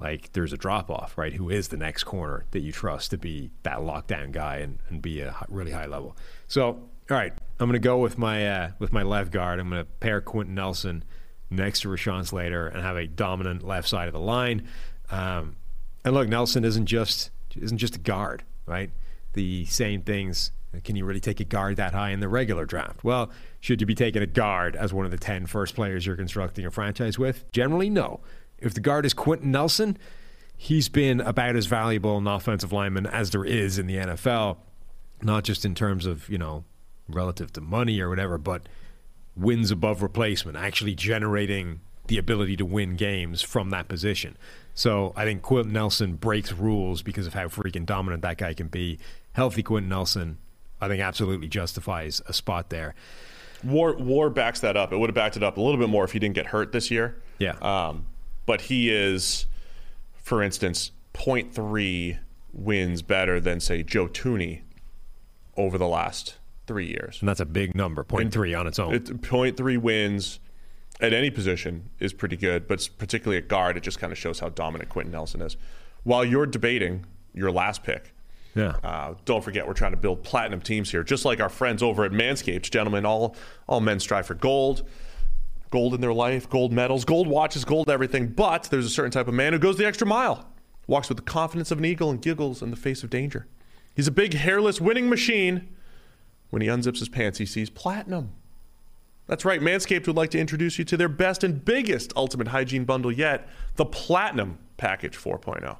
like there's a drop off, right? Who is the next corner that you trust to be that lockdown guy and, and be a really high level? So, all right, I'm going to go with my uh, with my left guard. I'm going to pair Quenton Nelson next to Rashawn Slater and have a dominant left side of the line. Um, and look, Nelson isn't just isn't just a guard, right? The same things. Can you really take a guard that high in the regular draft? Well, should you be taking a guard as one of the 10 first players you're constructing a franchise with? Generally, no. If the guard is Quenton Nelson, he's been about as valuable an offensive lineman as there is in the NFL, not just in terms of, you know, relative to money or whatever, but wins above replacement, actually generating the ability to win games from that position. So I think Quenton Nelson breaks rules because of how freaking dominant that guy can be. Healthy Quenton Nelson, I think, absolutely justifies a spot there. War War backs that up. It would have backed it up a little bit more if he didn't get hurt this year. Yeah. Um, but he is, for instance, 0.3 wins better than say Joe Thuney over the last three years. And that's a big number, 0.3 on its own. It, 0.3 wins at any position is pretty good, but particularly at guard, it just kind of shows how dominant Quentin Nelson is. While you're debating your last pick, yeah. uh, don't forget we're trying to build platinum teams here, just like our friends over at Manscaped. Gentlemen, all all men strive for gold, gold in their life, gold medals, gold watches, gold everything. But there's a certain type of man who goes the extra mile, walks with the confidence of an eagle, and giggles in the face of danger. He's a big hairless winning machine. When he unzips his pants, he sees platinum. That's right. Manscaped would like to introduce you to their best and biggest ultimate hygiene bundle yet, the Platinum Package 4.0.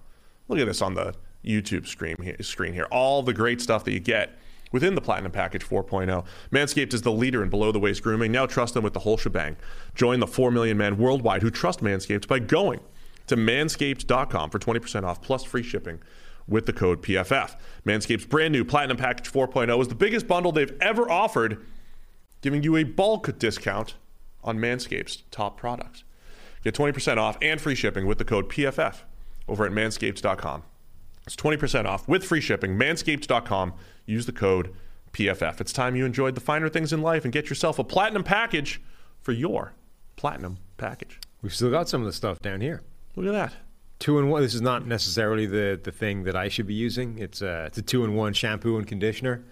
Look at this on the YouTube screen here, screen here. All the great stuff that you get within the Platinum Package 4.0. Manscaped is the leader in below the waist grooming. Now trust them with the whole shebang. Join the 4 million men worldwide who trust Manscaped by going to manscaped.com for 20% off plus free shipping with the code PFF. Manscaped's brand new Platinum Package 4.0 is the biggest bundle they've ever offered giving you a bulk discount on Manscaped's top products. Get 20% off and free shipping with the code PFF over at manscaped.com. It's 20% off with free shipping. Manscaped.com. Use the code PFF. It's time you enjoyed the finer things in life and get yourself a platinum package for your platinum package. We've still got some of the stuff down here. Look at that. Two in one. This is not necessarily the, the thing that I should be using. It's a, it's a two in one shampoo and conditioner.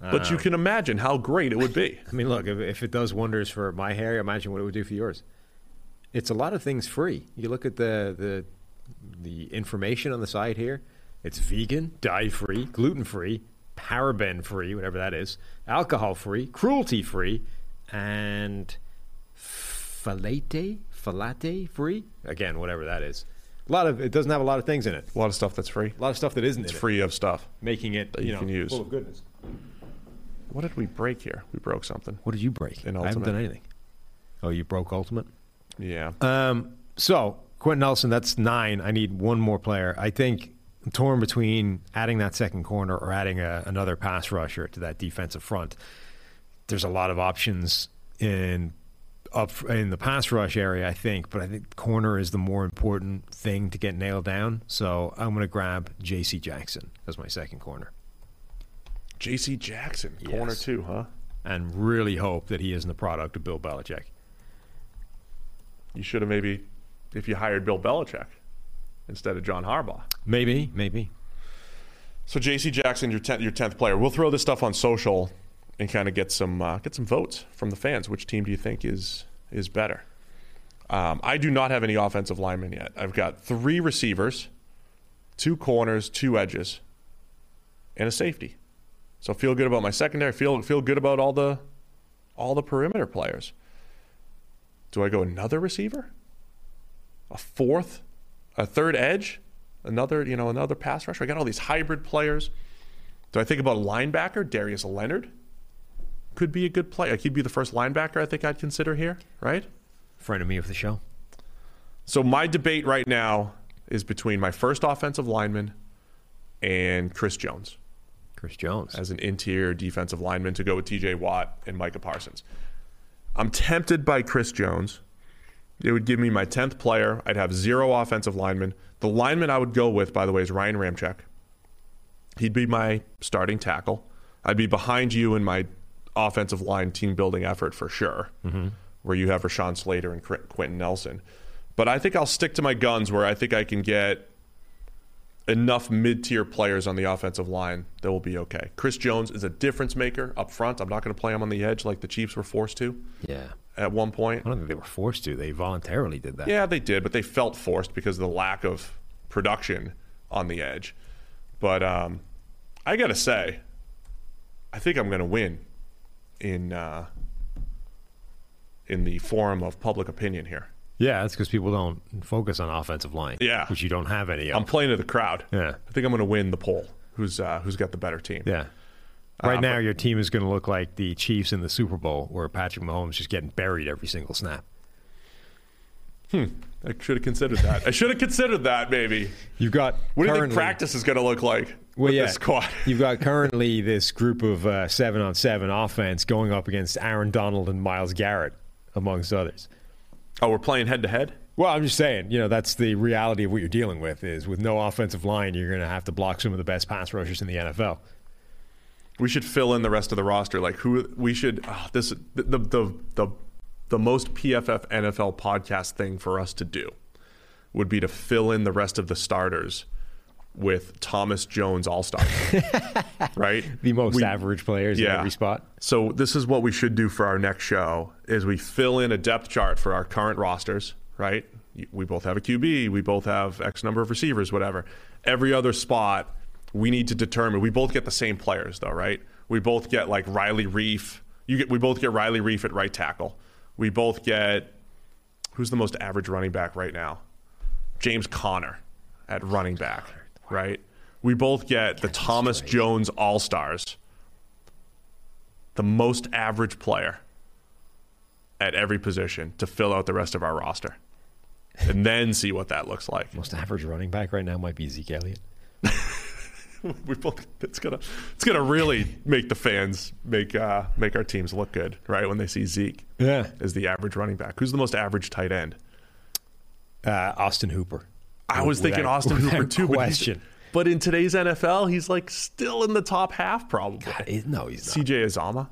But you um, can imagine how great it would be. I mean, look, if, if it does wonders for my hair, imagine what it would do for yours. It's a lot of things free. You look at the the the information on the side here. It's vegan, dye free, gluten free, paraben free, whatever that is, alcohol free, cruelty free, and phthalate phthalate free. Again, whatever that is. A lot of it doesn't have a lot of things in it. A lot of stuff that's free. A lot of stuff that isn't It's in it, free of stuff. making it that you, you know can use. full of goodness. What did we break here? We broke something. What did you break? In I haven't done anything. Oh, you broke Ultimate. Yeah. Um, so Quentin Nelson, that's nine. I need one more player. I think I'm torn between adding that second corner or adding a, another pass rusher to that defensive front. There's a lot of options in up in the pass rush area, I think, but I think corner is the more important thing to get nailed down. So I'm going to grab J.C. Jackson as my second corner J.C. Jackson, corner two, huh? and really hope that he isn't the product of Bill Belichick. You should have maybe, if you hired Bill Belichick instead of John Harbaugh. Maybe, maybe. So J.C. Jackson, your tenth, your tenth player. We'll throw this stuff on social and kind of get some uh, get some votes from the fans. Which team do you think is is better? Um, I do not have any offensive linemen yet. I've got three receivers, two corners, two edges, and a safety. So feel good about my secondary. Feel feel good about all the all the perimeter players. Do I go another receiver? A fourth, a third edge, another you know another pass rusher. I got all these hybrid players. Do I think about a linebacker? Darius Leonard could be a good player. He'd be the first linebacker I think I'd consider here, right? Friend of me of the show. So my debate right now is between my first offensive lineman and Chris Jones Chris Jones. as an interior defensive lineman to go with TJ Watt and Micah Parsons. I'm tempted by Chris Jones. It would give me my 10th player. I'd have zero offensive linemen. The lineman I would go with, by the way, is Ryan Ramczyk. He'd be my starting tackle. I'd be behind you in my offensive line team building effort for sure, mm-hmm. where you have Rashawn Slater and Quenton Nelson. But I think I'll stick to my guns where I think I can get enough mid-tier players on the offensive line that will be okay. Chris Jones is a difference maker up front. I'm not going to play him on the edge like the Chiefs were forced to Yeah. At one point. I don't think they were forced to. They voluntarily did that. Yeah, they did, but they felt forced because of the lack of production on the edge. But um, I got to say, I think I'm going to win in uh, in the forum of public opinion here. Yeah, that's because people don't focus on offensive line. Yeah. Which you don't have any of. I'm playing to the crowd. Yeah. I think I'm going to win the poll. Who's uh, who's got the better team? yeah. Right Uh, now, but- your team is going to look like the Chiefs in the Super Bowl, where Patrick Mahomes is just getting buried every single snap. I should have considered that. I should have considered that. Maybe. You've got What do you think practice is going to look like Well, with yeah, this squad? you've got currently this group of uh, seven on seven offense going up against Aaron Donald and Myles Garrett, amongst others. Oh, we're playing head to head. Well, I'm just saying, you know, that's the reality of what you're dealing with. Is with no offensive line, you're going to have to block some of the best pass rushers in the NFL. We should fill in the rest of the roster. Like who we should. Oh, this the the the the, the most PFF NFL podcast thing for us to do would be to fill in the rest of the starters with Thomas Jones All Star. right. The most We- average players in yeah. every spot. So this is what we should do for our next show: is we fill in a depth chart for our current rosters. Right? We both have a QB. We both have X number of receivers. Whatever. Every other spot, we need to determine. We both get the same players, though, right? We both get like Riley Reiff, You get we both get Riley Reiff at right tackle. We both get who's the most average running back right now? James Conner at running back, right? We both get the Thomas Jones All Stars, the most average player at every position to fill out the rest of our roster, and then see what that looks like. Most average running back right now might be Zeke Elliott. we both it's gonna it's gonna really make the fans make uh, make our teams look good, right? When they see Zeke, Yeah. as the average running back. Who's the most average tight end? Uh, Austin Hooper. I was thinking Without- Austin without Hooper too. but Question. But, in today's NFL, he's like still in the top half, probably. Eh, No, he's not. CJ Uzomah.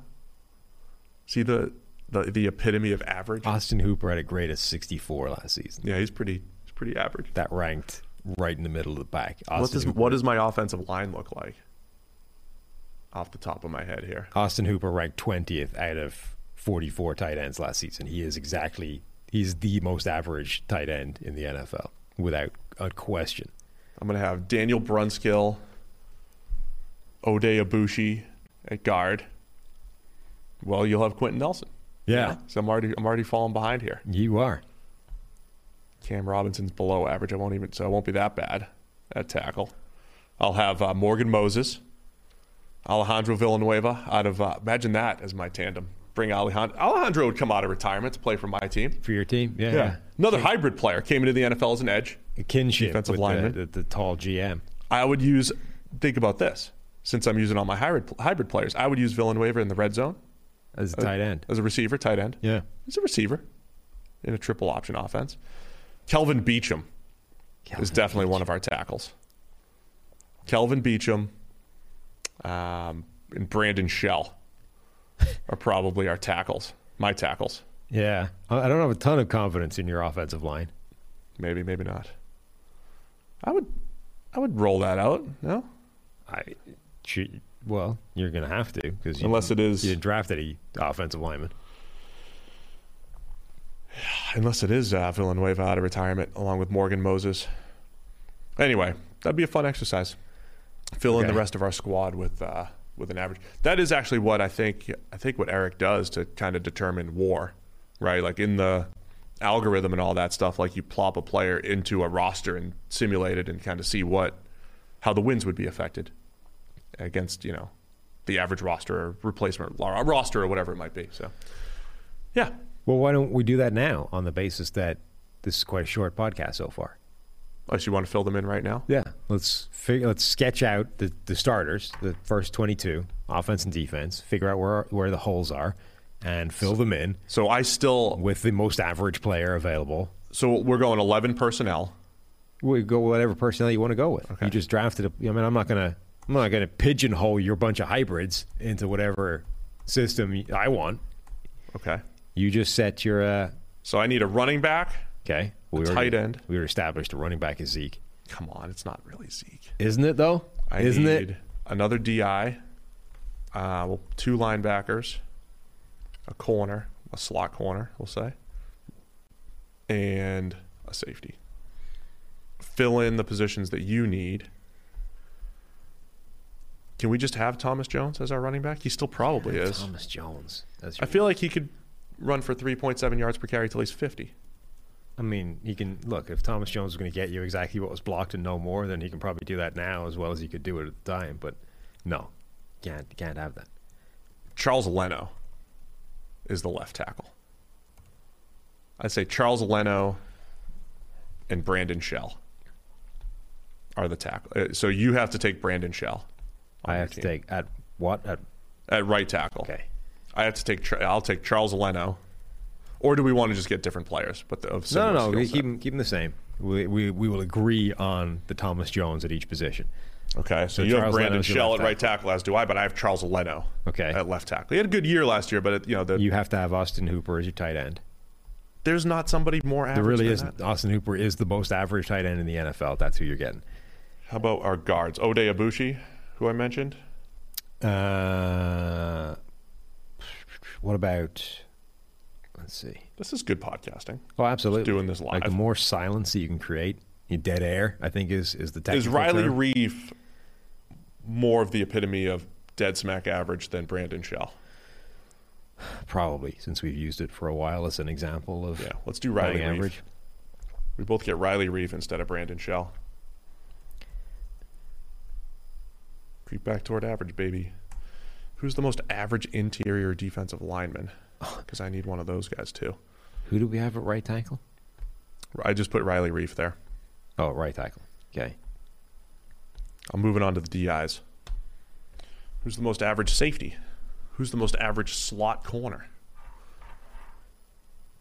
See the, the the epitome of average. Austin Hooper had a grade of 64 last season. yeah, he's pretty he's pretty average. That ranked right in the middle of the pack. What does Hooper, what does my offensive line look like? Off the top of my head here. Austin Hooper ranked 20th out of 44 tight ends last season. He is exactly he's the most average tight end in the NFL without a question. I'm going to have Daniel Brunskill, Oday Aboushi at guard. Well, you'll have Quenton Nelson. Yeah, So I'm already I'm already falling behind here. you are. Cam Robinson's below average. I won't even so I won't be that bad at tackle. I'll have uh, Morgan Moses, Alejandro Villanueva out of uh, imagine that as my tandem. Bring Alejandro. Alejandro would come out of retirement to play for my team. For your team? Yeah. yeah. Another hybrid player came into the NFL as an edge. A kinship Defensive lineman. The, the, the tall GM. I would use. Think about this. Since I'm using all my hybrid hybrid players, I would use Villanueva in the red zone As a tight end. as a receiver, tight end. Yeah. He's a receiver in a triple option offense. Kelvin Beachum is definitely one of our tackles. Kelvin Beachum um, and Brandon Shell are probably our tackles. My tackles. Yeah. I don't have a ton of confidence in your offensive line. Maybe, maybe not. I would, I would roll that out. No, I, well, you're going to have to because Unless it is- you didn't draft any offensive lineman. unless it is uh, Villanueva out of retirement along with Morgan Moses. Anyway, that'd be a fun exercise. Fill in the rest of our squad with uh, with an average. That is actually what I think. I think what Eric does to kind of determine war, right? Like in the algorithm and all that stuff. Like you plop a player into a roster and simulate it and kind of see what how the wins would be affected against you know the average roster or replacement roster or whatever it might be. So yeah, Well, why don't we do that now on the basis that this is quite a short podcast so far? unless you want to fill them in right now. Yeah. Let's figure, let's sketch out the, the starters, the first 22, offense and defense, figure out where where the holes are, and fill them in So I still with the most average player available. So we're going 11 personnel. We go whatever personnel you want to go with. You just drafted a. I mean, I'm not gonna. I'm not gonna pigeonhole your bunch of hybrids into whatever system I want. Okay. You just set your. Uh, So I need a running back. okay. We A already- tight end. We were established a running back is Zeke, Come on, it's not really Zeke. isn't it? Though, I isn't need it? another DI, uh, well, two linebackers, a corner, a slot corner, we'll say, and a safety. Fill in the positions that you need. Can we just have Thomas Jones as our running back? He still probably is. Thomas Jones. That's I feel like he could run for 3.7 yards per carry till he's 50. I mean, he can look. If Thomas Jones is going to get you exactly what was blocked and no more, then he can probably do that now as well as he could do it at the time. But no, can't can't have that. Charles Leno is the left tackle. I'd say Charles Leno and Brandon Shell are the tackle. uh, So you have to take Brandon Shell. I have to take at what at at right tackle. okay. I have to take. I'll take Charles Leno, or do we want to just get different players? But the, of No, no, set? keep them, keep them the same. We, we we will agree on the Thomas Jones at each position. Okay, so, So you have Brandon Leno's Shell at right tackle, as do I. But I have Charles Leno. Okay. at left tackle. He had a good year last year, but it, you know the, You have to have Austin Hooper as your tight end. there's not somebody more average. There really than is. that. Austin Hooper is the most average tight end in the NFL. That's who you're getting. How about our guards? Oday Aboushi, who I mentioned. Uh, what about? Let's see. This is good podcasting. Oh, absolutely. doing this live. Like the more silence that you can create, you dead air. I think is is the technical Is Riley term. Reef more of the epitome of dead smack average than Brandon Shell? Probably since we've used it for a while as an example of Yeah, let's do Riley average. We both get Riley Reiff instead of Brandon Shell. Creep back toward average, baby. Who's the most average interior defensive lineman? Because I need one of those guys too. Who do we have at right tackle? I just put Riley Reiff there. Oh, right tackle. Okay. I'm moving on to the DIs. Who's the most average safety? Who's the most average slot corner?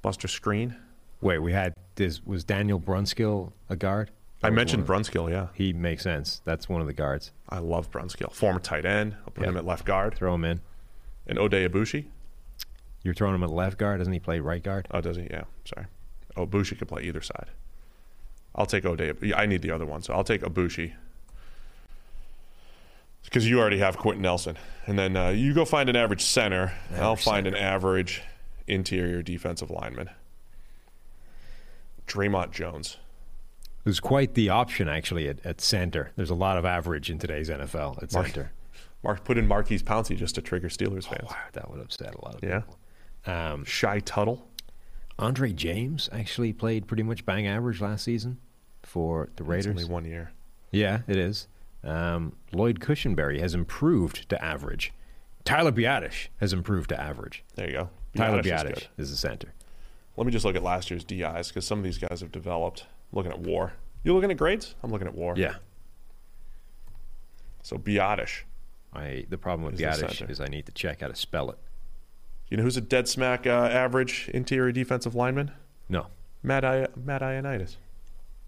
Buster Screen. Wait, we had this was Daniel Brunskill a guard? I mentioned one Brunskill, yeah. He makes sense. That's one of the guards. I love Brunskill. Former tight end. I'll put Yeah. him at left guard. Throw him in. And Oday Aboushi. You're throwing him at left guard. Doesn't he play right guard? Oh, does he? Yeah. Sorry. Oh, Aboushi could play either side. I'll take Oday. I need the other one, so I'll take Aboushi. Because you already have Quenton Nelson. And then uh, you go find an average center. I'll find center. an average interior defensive lineman. Draymond Jones. It was quite the option actually at, at center. There's a lot of average in today's NFL at Mark- center. Mark put in Maurkice Pouncey just to trigger Steelers fans. Oh, Wow, that would upset a lot of Yeah. people. Um, Shy Tuttle. Andre James actually played pretty much bang average last season for the It's Raiders. only one year. Yeah, it is. Um, Lloyd Cushenberry has improved to average. Tyler Biadasz has improved to average. There you go. Tyler Biadasz is is the center. Let me just look at last year's DIs because some of these guys have developed. Looking at war. You looking at grades? I'm looking at war. Yeah. So Biadasz. I the problem with Is the is I need to check how to spell it. You know who's a dead smack uh, average interior defensive lineman? No. Matt, I- Matt Ioannidis.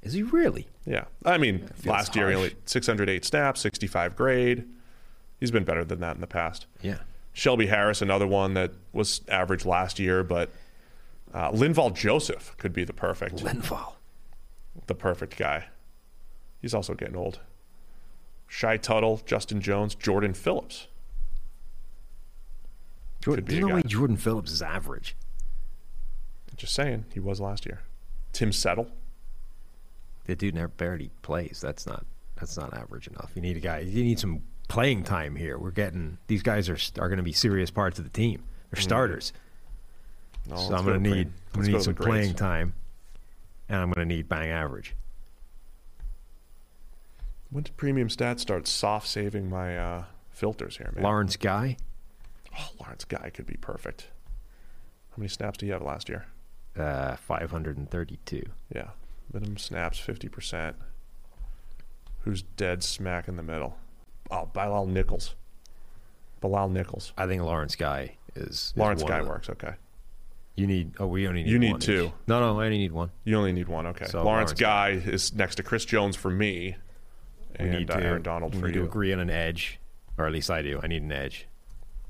Is he really? Yeah. I mean, last year he only 608 snaps, 65 grade. He's been better than that in the past. Yeah. Shelby Harris, another one that was average last year, but uh, Linval Joseph could be the perfect, Linval. The perfect guy. He's also getting old. Shy Tuttle, Justin Jones, Jordan Phillips. Jordan, be do a you know guy. why Jordan Phillips is average? Just saying, he was last year. Tim Settle. The dude never barely plays. That's not that's not average enough. You need a guy. You need some playing time here. We're getting these guys are are going to be serious parts of the team. They're mm-hmm. starters. No, so. I'm going to need I'm going to need some to the grades. playing time, and I'm going to need bang average. When did Premium Stats start soft saving my uh, filters here, man? Lawrence Guy, Oh, Lawrence Guy could be perfect. How many snaps do you have last year? uh, 532. Yeah, minimum snaps fifty percent. Who's dead smack in the middle? Oh, Bilal Nichols. Bilal Nichols. I think Lawrence Guy is, is Lawrence one Guy works. Okay, You need. Oh, we only need. You need one two. each. No, no, I only need one. you only need one. Okay, So Lawrence, Lawrence Guy is next to Chris Jones for me, We and need uh. Aaron Donald we for need to you. agree on an edge, or at least I do. I need an edge.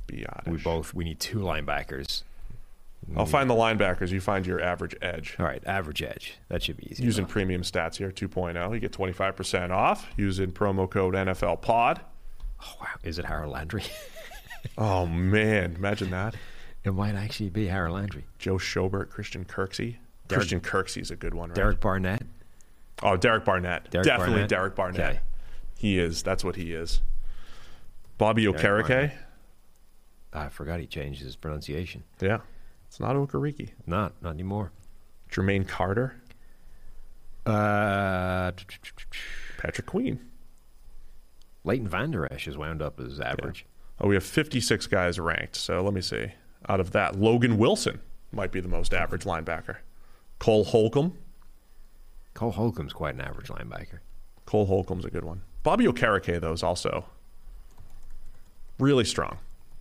Biadasz. We both. We need two linebackers. I'll find the linebackers. You find your average edge. All right, average edge. That should be easy. Using enough. premium stats here, 2.0, you get 25% off using promo code NFL Pod. Oh, wow, is it Harold Landry? Oh man, imagine that. It might actually be Harold Landry. Joe Schobert, Christian Kirksey. Derek- Christian Kirksey's a good one, right? Derek Barnett. Oh, Derek Barnett. Derek Definitely Barnett? Derek Barnett. Okay. He is. That's what he is. Bobby Okereke. I forgot he changed his pronunciation. Yeah. It's not Okereke. Not, not anymore. Jermaine Carter. Uh, Patrick Queen. Leighton Vander Esch has wound up as average. Oh, we have 56 guys ranked. So let me see. Out of that, Logan Wilson might be the most average linebacker. Cole Holcomb. Cole Holcomb's quite an average linebacker. Cole Holcomb's a good one. Bobby Okereke, though, is also really strong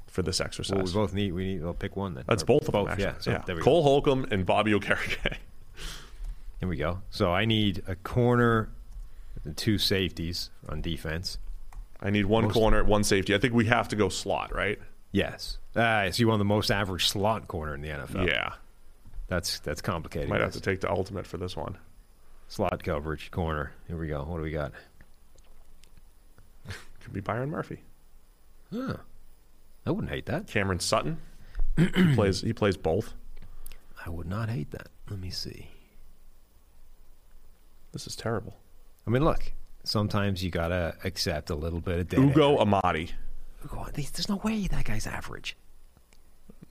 for this exercise. Well, we both need. We need. We'll pick one then. That's Or both of them, both. actually. Yeah. So yeah. there we Cole go. Holcomb and Bobby Okereke. Here we go. So I need a corner, and two safeties on defense. I need one Most- corner, one safety. I think we have to go slot, right? Yes. Uh, so you want the most average slot corner in the NFL? Yeah. That's that's complicated. Might have to take the ultimate for this one. slot coverage corner. Here we go. What do we got? Could be Byron Murphy. Huh. I wouldn't hate that. Cameron Sutton. he plays he plays both. I would not hate that. Let me see. This is terrible. I mean, look. Sometimes you gotta accept a little bit of dead Ugo. There's there's no way that guy's average.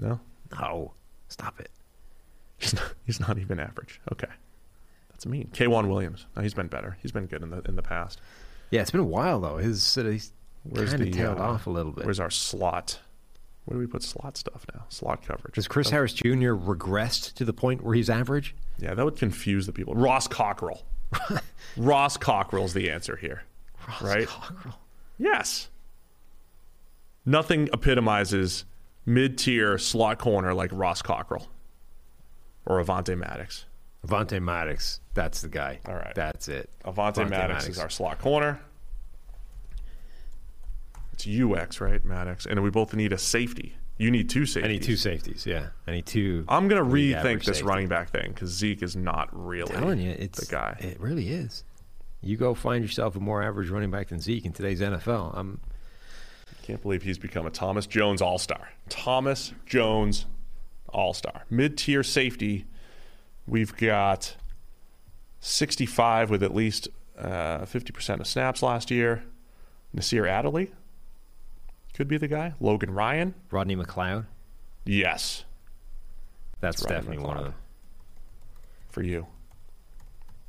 No? No, stop it. He's not, he's not even average. Okay. That's mean. K'Waun Williams. No, he's been better. He's been good in the in the past. Yeah, it's been a while though. His uh, he's Where's kind the of tailed uh, off a little bit. Where's our slot? Where do we put slot stuff now? Slot coverage. Has Chris That- Harris Jr. regressed to the point where he's average? Yeah, that would confuse the people. Ross Cockrell. Ross Cockrell's the answer here. Ross right? Cockrell. Yes. Nothing epitomizes mid-tier slot corner like Ross Cockrell or Avonte Maddox. Avonte Maddox, that's the guy. All right. that's it. Avonte Maddox, is our slot corner. It's UX, right, Maddox? And we both need a safety. You need two safeties. I need two safeties. Yeah, I need two. I'm going to rethink this safety. running back thing because Zeke is not really telling you, it's the guy. It really is. You go find yourself a more average running back than Zeke in today's NFL. I'm Can't believe he's become a Thomas Jones All Star. Thomas Jones All Star. Mid tier safety, we've got 65 with at least uh, 50% of snaps last year. Nasir Adderley could be the guy. Logan Ryan. Rodney McLeod. Yes, That's Rodney definitely one of them. for you.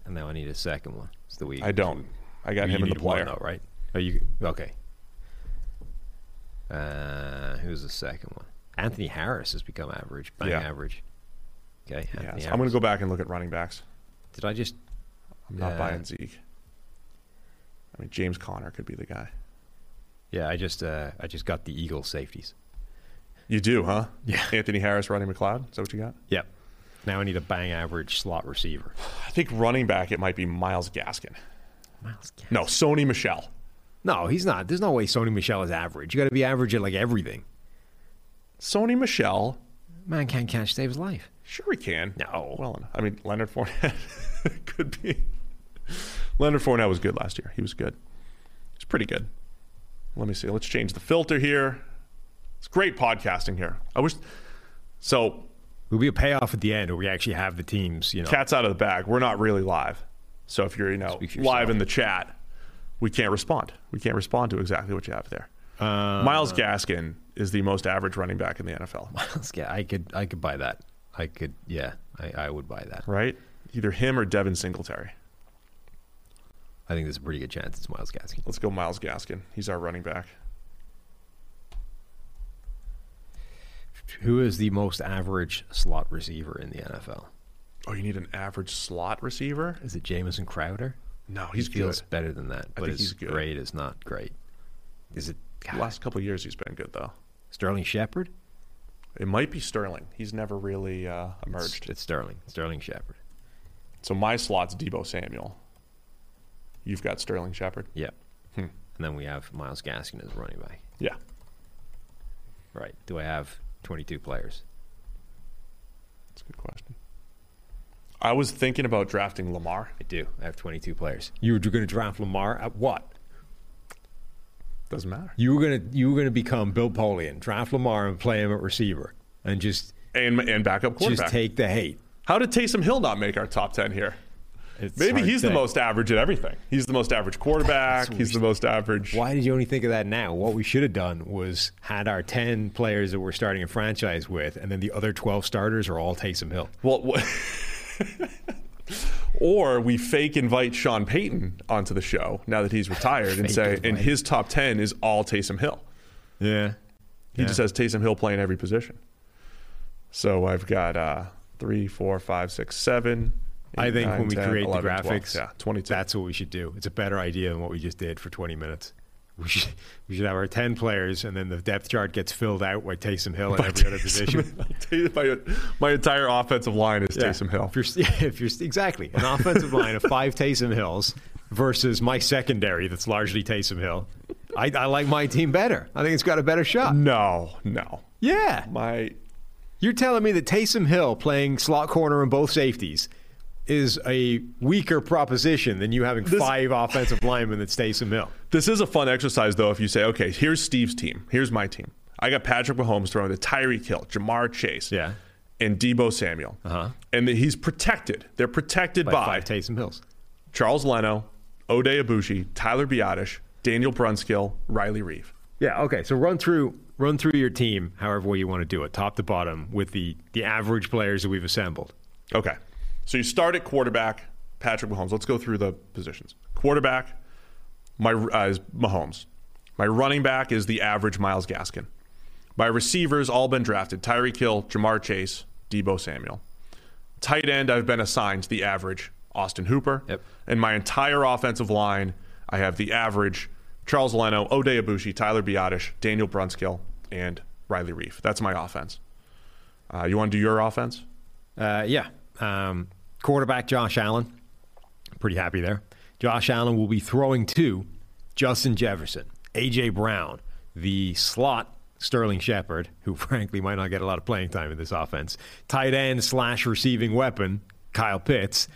And now I need a second one. It's the week. I don't. I got You him in the need one, player. though, right? Oh, you okay? Uh, who's the second one? Anthony Harris has become average, bang Yeah. average. Okay, Yeah, so I'm going to go back and look at running backs. Did I just? I'm not Uh, buying Zeke. I mean, James Conner could be the guy. Yeah, I just uh, I just got the Eagles safeties. You do, huh? Yeah. Anthony Harris, Ronnie McLeod. Is that what you got? Yep. Now I need a bang average slot receiver. I think running back, it might be Myles Gaskin. Miles Garrett. No, Sony Michel. No, he's not. There's no way Sony Michel is average. You got to be average at like everything. Sony Michel. Man can't catch save his life. Sure, he can. No. Well, enough. I mean, Leonard Fournette could be. Leonard Fournette was good last year. He was good. He's pretty good. Let me see. Let's change the filter here. It's great podcasting here. I wish. So, Will be a payoff at the end, where we actually have the teams. You know, cat's out of the bag. We're not really live. So if you're, you know, live in the chat, we can't respond. We can't respond to exactly what you have there. Uh, Myles Gaskin is the most average running back in the NFL, Miles Garrett, I could I could buy that. I could yeah, I, I would buy that. right? Either him or Devin Singletary. I think there's a pretty good chance it's Myles Gaskin. Let's go Myles Gaskin. He's our running back. Who is the most average slot receiver in the NFL? Oh, you need an average slot receiver? Is it Jamison Crowder? No, he's he feels good. better than that, but think his he's good. grade is not great. Is it The God, last couple of years, he's been good though. Sterling Shepard? It might be Sterling. He's never really uh, It's, emerged. it's Sterling. Sterling Shepard. So my slot's Deebo Samuel. You've got Sterling Shepard. Yep. Hmm. And then we have Myles Gaskin as running back. Yeah. Right. Do I have 22 players? That's a good question. I was thinking about drafting Lamar. I do. I have 22 players. You were going to draft Lamar at what? Doesn't matter. You were going to you were going to become Bill Polian, draft Lamar and play him at receiver, and just And and backup quarterback. just take the hate. How did Taysom Hill not make our top ten here? It's Maybe he's the most average at everything. He's the most average quarterback. He's the most average. Why did you only think of that now? What we should have done was had our 10 players that we're starting a franchise with, and then the other 12 starters are all Taysom Hill. Well, wh- or we fake invite Sean Payton onto the show now that he's retired and Fake say, and his top 10 is all Taysom Hill. Yeah. He just has Taysom Hill playing every position. So I've got uh, three, four, five, six, seven. I think nine, when we 10, create 11, the 12. graphics, yeah, 22. that's what we should do. It's a better idea than what we just did for 20 minutes. We should, we should have our 10 players, and then the depth chart gets filled out by Taysom Hill at every other position. my, my entire offensive line is Yeah. Taysom Hill. If you're, if you're exactly an offensive line of five Taysom Hills versus my secondary that's largely Taysom Hill, I, I like my team better. I think it's got a better shot. No, no. Yeah, My you're telling me that Taysom Hill playing slot corner and both safeties is a weaker proposition than you having This- five offensive linemen that's Taysom Hill. This is a fun exercise, though, if you say, okay, here's Steve's team. Here's my team. I got Patrick Mahomes throwing to Tyreek Hill, Ja'Marr Chase, Yeah. and Deebo Samuel. Uh-huh. And that he's protected. They're protected By by, five Taysom Hills. Charles Leno, Oday Aboushi, Tyler Biadasz, Daniel Brunskill, Riley Reiff. Yeah. Okay. So run through run through your team however way you want to do it, top to bottom, with the the average players that we've assembled. Okay. So you start at quarterback, Patrick Mahomes. Let's go through the positions. Quarterback, my uh, is Mahomes. My running back is the average Myles Gaskin. My receivers all been drafted: Tyreek Hill, Ja'Marr Chase, Deebo Samuel. Tight end, I've been assigned the average Austin Hooper. Yep. And my entire offensive line, I have the average Charles Leno, Oday Aboushi, Tyler Biadasz, Daniel Brunskill, and Riley Reiff. That's my offense. Uh, you want to do your offense? Uh, yeah. Um, quarterback Josh Allen. Pretty happy there. Josh Allen will be throwing to Justin Jefferson, A.J. Brown, the slot Sterling Shepard, who frankly might not get a lot of playing time in this offense, tight end slash receiving weapon, Kyle Pitts,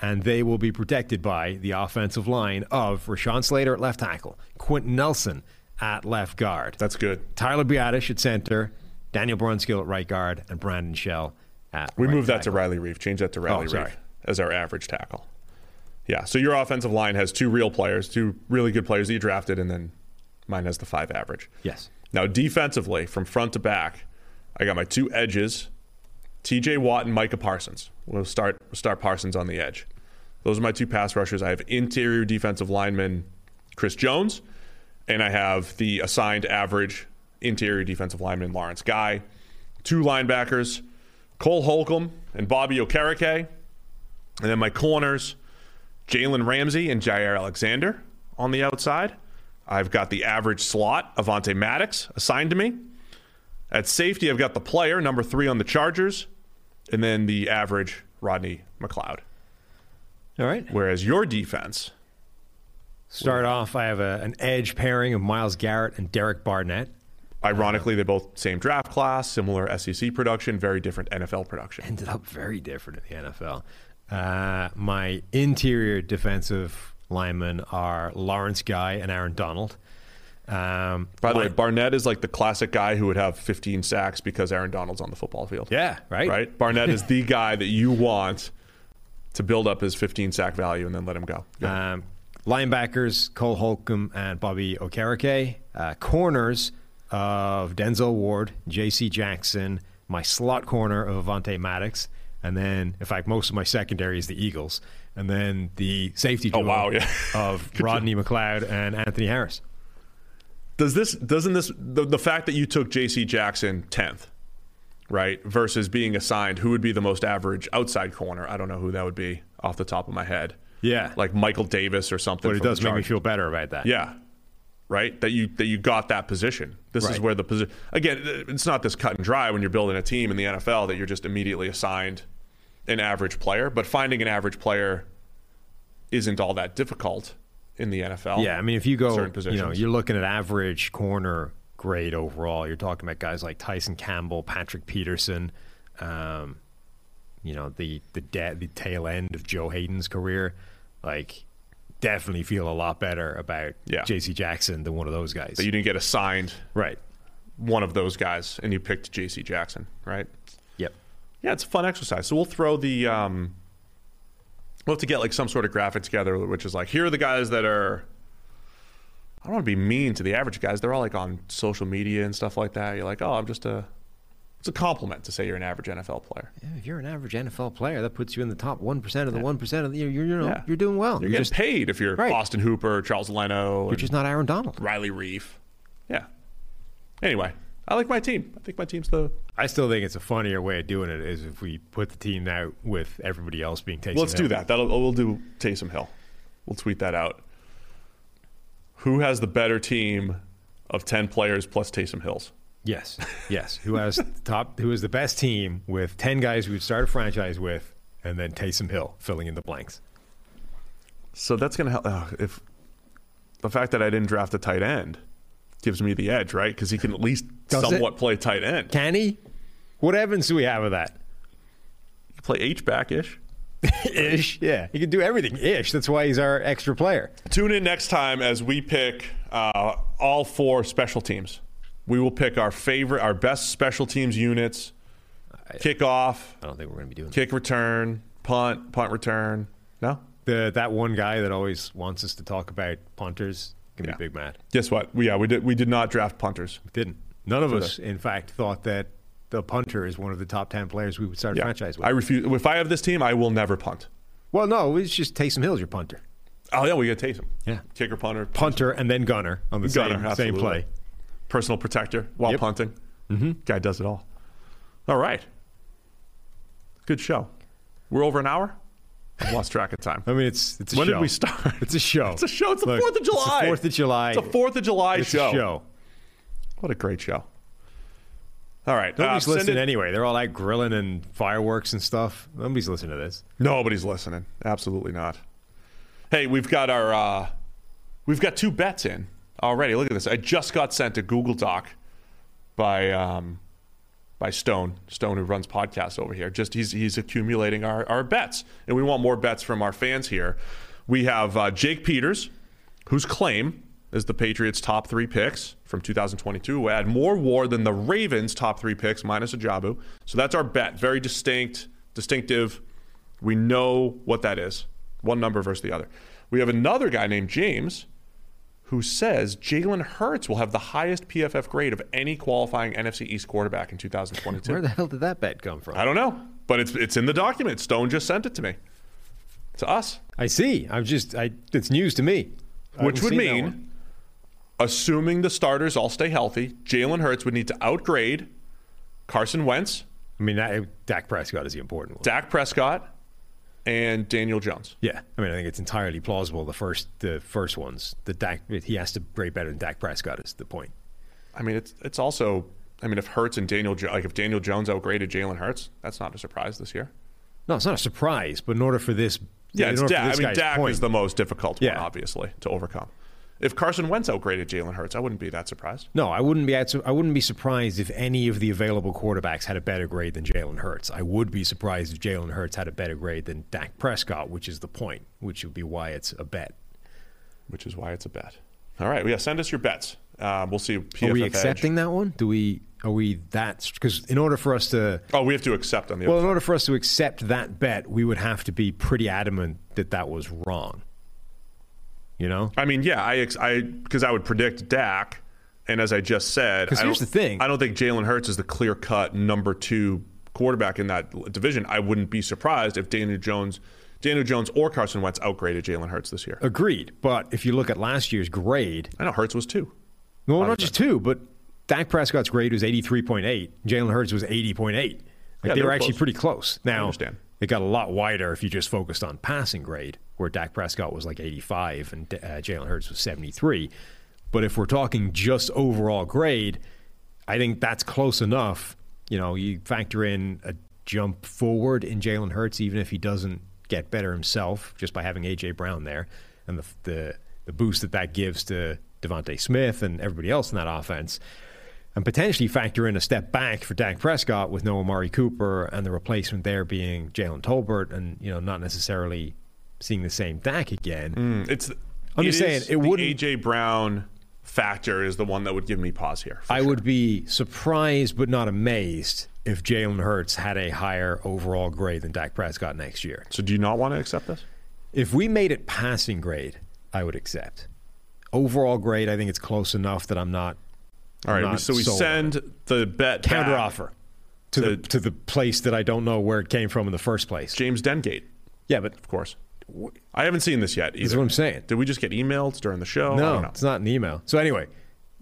and they will be protected by the offensive line of Rashawn Slater at left tackle, Quenton Nelson at left guard. That's good. Tyler Biadasz at center, Daniel Brunskill at right guard, and Brandon Shell at We right moved that to. Riley Reiff. Change that to oh, Riley Oh. Reiff as our average tackle. Yeah. So your offensive line has two real players, two really good players that you drafted, and then mine has the five average. Yes. Now defensively, from front to back, I got my two edges, T.J. Watt and Micah Parsons. We'll start we'll start Parsons on the edge. Those are my two pass rushers. I have interior defensive lineman Chris Jones, and I have the assigned average interior defensive lineman Lawrence Guy. Two linebackers, Cole Holcomb and Bobby Okereke. And then my corners, Jalen Ramsey and Jaire Alexander on the outside. I've got the average slot, Avonte Maddox, assigned to me. At safety, I've got the player, number three on the Chargers, and then the average Rodney McLeod. All right. Whereas your defense, Start off, I have a, an edge pairing of Myles Garrett and Derek Barnett. Ironically, they both same draft class, similar SEC production, very different NFL production. Ended up very different in the NFL. Uh, my interior defensive linemen are Lawrence Guy and Aaron Donald. Um, By the my- way, Barnett is like the classic guy who would have 15 sacks because Aaron Donald's on the football field. yeah, right. Right? Barnett is the guy that you want to build up his 15 sack value and then let him go. Um, linebackers Cole Holcomb and Bobby Okereke. Uh, corners of Denzel Ward, J.C. Jackson. My slot corner of Avonte Maddox. And then, in fact, most of my secondary is the Eagles. And then the safety Oh, duo wow, yeah. of Rodney McLeod and Anthony Harris. Does this doesn't this the, the fact that you took J.C. Jackson 10th, right, versus being assigned who would be the most average outside corner? I don't know who that would be off the top of my head. Yeah. Like Michael Davis or something. But it does make me feel better about that. Yeah. Right? That you that you got that position. This is where the position again, it's not this cut and dry when you're building a team in the NFL that you're just immediately assigned an average player, but finding an average player isn't all that difficult in the NFL. Yeah, I mean, if you go, you know, you're looking at average corner grade overall. You're talking about guys like Tyson Campbell, Patrick Peterson, um, you know, the the de- the tail end of Joe Haden's career. Like, definitely feel a lot better about Yeah. J.C. Jackson than one of those guys. that you didn't get assigned right. one of those guys and you picked JC Jackson, right? Yep. Yeah, it's a fun exercise. So we'll throw the um we'll have to get like some sort of graphic together which is like here are the guys that are I don't want to be mean to the average guys. They're all like on social media and stuff like that. You're like, "Oh, I'm just a it's a compliment to say you're an average NFL player. Yeah, if you're an average NFL player, that puts you in the top one percent of the one percent of the. You're, you're, you know, Yeah. you're doing well. You're, You're getting just paid if you're Right. Austin Hooper, Charles Leno, you're and just not Aaron Donald. Riley Reiff. Yeah. Anyway, I like my team. I think my team's the I still think it's a funnier way of doing it is if we put the team out with everybody else being Taysom Let's do that. That'll oh, we'll do Taysom Hill. We'll tweet that out. Who has the better team of ten players plus Taysom Hills? Yes, yes. Who has the top? Who is the best team with ten guys we would start a franchise with, and then Taysom Hill filling in the blanks. So that's gonna help. Uh, if the fact that I didn't draft a tight end gives me the edge, right? Because he can at least Does it? somewhat play tight end. Can he? What evidence do we have of that? play H back ish. Ish, yeah. He can do everything. Ish. That's why he's our extra player. Tune in next time as we pick uh, all four special teams. We will pick our favorite, our best special teams units. Kickoff, I don't think we're going to be doing that. kick return, punt, punt return. No? The, that one guy that always wants us to talk about punters can Yeah. be big mad. Guess what? We, yeah, we did. We did not draft punters. Didn't. None of For us, in fact, thought that the punter is one of the top 10 players we would start a franchise with. I refuse. If I have this team, I will never punt. well, no, it's just Taysom Hill's your punter. Oh yeah, we got Taysom. Yeah. kicker, punter, Punter and then gunner on the Gunner, same, same play. Personal protector while Yep. punting. Mm-hmm. Guy does it all. All right. Good show. We're over an hour. I've lost track of time. I mean, it's it's a show. when show. did we start? It's a show. It's a show. It's the Fourth of July. It's the Fourth of July. It's a Fourth of July It's show. a show. What a great show. All right. Nobody's uh, listening it- anyway. They're all out grilling and fireworks and stuff. Nobody's listening to this. Nobody's listening. Absolutely not. Hey, we've got our uh, we've got two bets in already. Look at this. I just got sent a Google Doc by um, by Stone. Stone who runs podcasts over here. Just he's he's accumulating our, our bets. And we want more bets from our fans here. We have uh, Jake Peters, whose claim is the Patriots' top three picks from 2022 who had more war than the Ravens' top three picks minus Ojabo. So that's our bet. Very distinct, distinctive. We know what that is. One number versus the other. We have another guy named James who says Jalen Hurts will have the highest PFF grade of any qualifying NFC East quarterback in 2022. Where the hell did that bet come from? I don't know, but it's it's in the document. Stone just sent it to me. To us, I see. I'm just. I. It's news to me. I which would seen that one. mean, assuming the starters all stay healthy, Jalen Hurts would need to outgrade Carson Wentz, I mean, that, Dak Prescott is the important one. Dak Prescott, and Daniel Jones. Yeah, I mean, I think it's entirely plausible. The first, the first ones, the Dak, he has to grade better than Dak Prescott. Is the point? I mean, it's it's also. I mean, if Hurts and Daniel, like if Daniel Jones outgraded Jalen Hurts, that's not a surprise this year. No, it's not a surprise. But in order for this, Yeah, it's Dak. I mean, Dak point, is the most difficult one, Yeah. obviously, to overcome. If Carson Wentz outgraded Jalen Hurts, I wouldn't be that surprised. No, I wouldn't be. I wouldn't be surprised if any of the available quarterbacks had a better grade than Jalen Hurts. I would be surprised if Jalen Hurts had a better grade than Dak Prescott, which is the point, which would be why it's a bet. which is why it's a bet. All right, yeah, send us your bets. Um, we'll see. PFF Are we Edge. accepting that one? Do we? Are we that? Because in order for us to, Oh, we have to accept on the. well, in order for us to accept that bet, we would have to be pretty adamant that that was wrong. You know? I mean, yeah, I ex- I because I would predict Dak, and as I just said, 'Cause I here's don't- the thing. I don't think Jalen Hurts is the clear cut number two quarterback in that division. I wouldn't be surprised if Daniel Jones, Daniel Jones or Carson Wentz outgraded Jalen Hurts this year. Agreed. But if you look at last year's grade, I know Hurts was two. well, not just two, but Dak Prescott's grade was 83.8. Jalen Hurts was 80.8. Like Yeah, they they were were actually pretty close. Now, I understand. It got a lot wider if you just focused on passing grade, where Dak Prescott was like 85 and uh, Jalen Hurts was 73. But if we're talking just overall grade, I think that's close enough. You know, you factor in a jump forward in Jalen Hurts, even if he doesn't get better himself just by having AJ Brown there, and the the, the boost that that gives to DeVonta Smith and everybody else in that offense, and potentially factor in a step back for Dak Prescott with no Amari Cooper and the replacement there being Jalen Tolbert, and you know not necessarily seeing the same Dak again. Mm, it's. I'm just it saying, it wouldn't- AJ Brown factor is the one that would give me pause here. I sure. would be surprised but not amazed if Jalen Hurts had a higher overall grade than Dak Prescott next year. So, do you not want to accept this? If we made it passing grade, I would accept. Overall grade, I think it's close enough that I'm not. All right. So we send the bet counter back offer to, to- the to the place that I don't know where it came from in the first place. James Dengate, Yeah, but of course. I haven't seen this yet. Either. This is what I'm saying. Did we just get emails during the show? No, it's not an email. So anyway,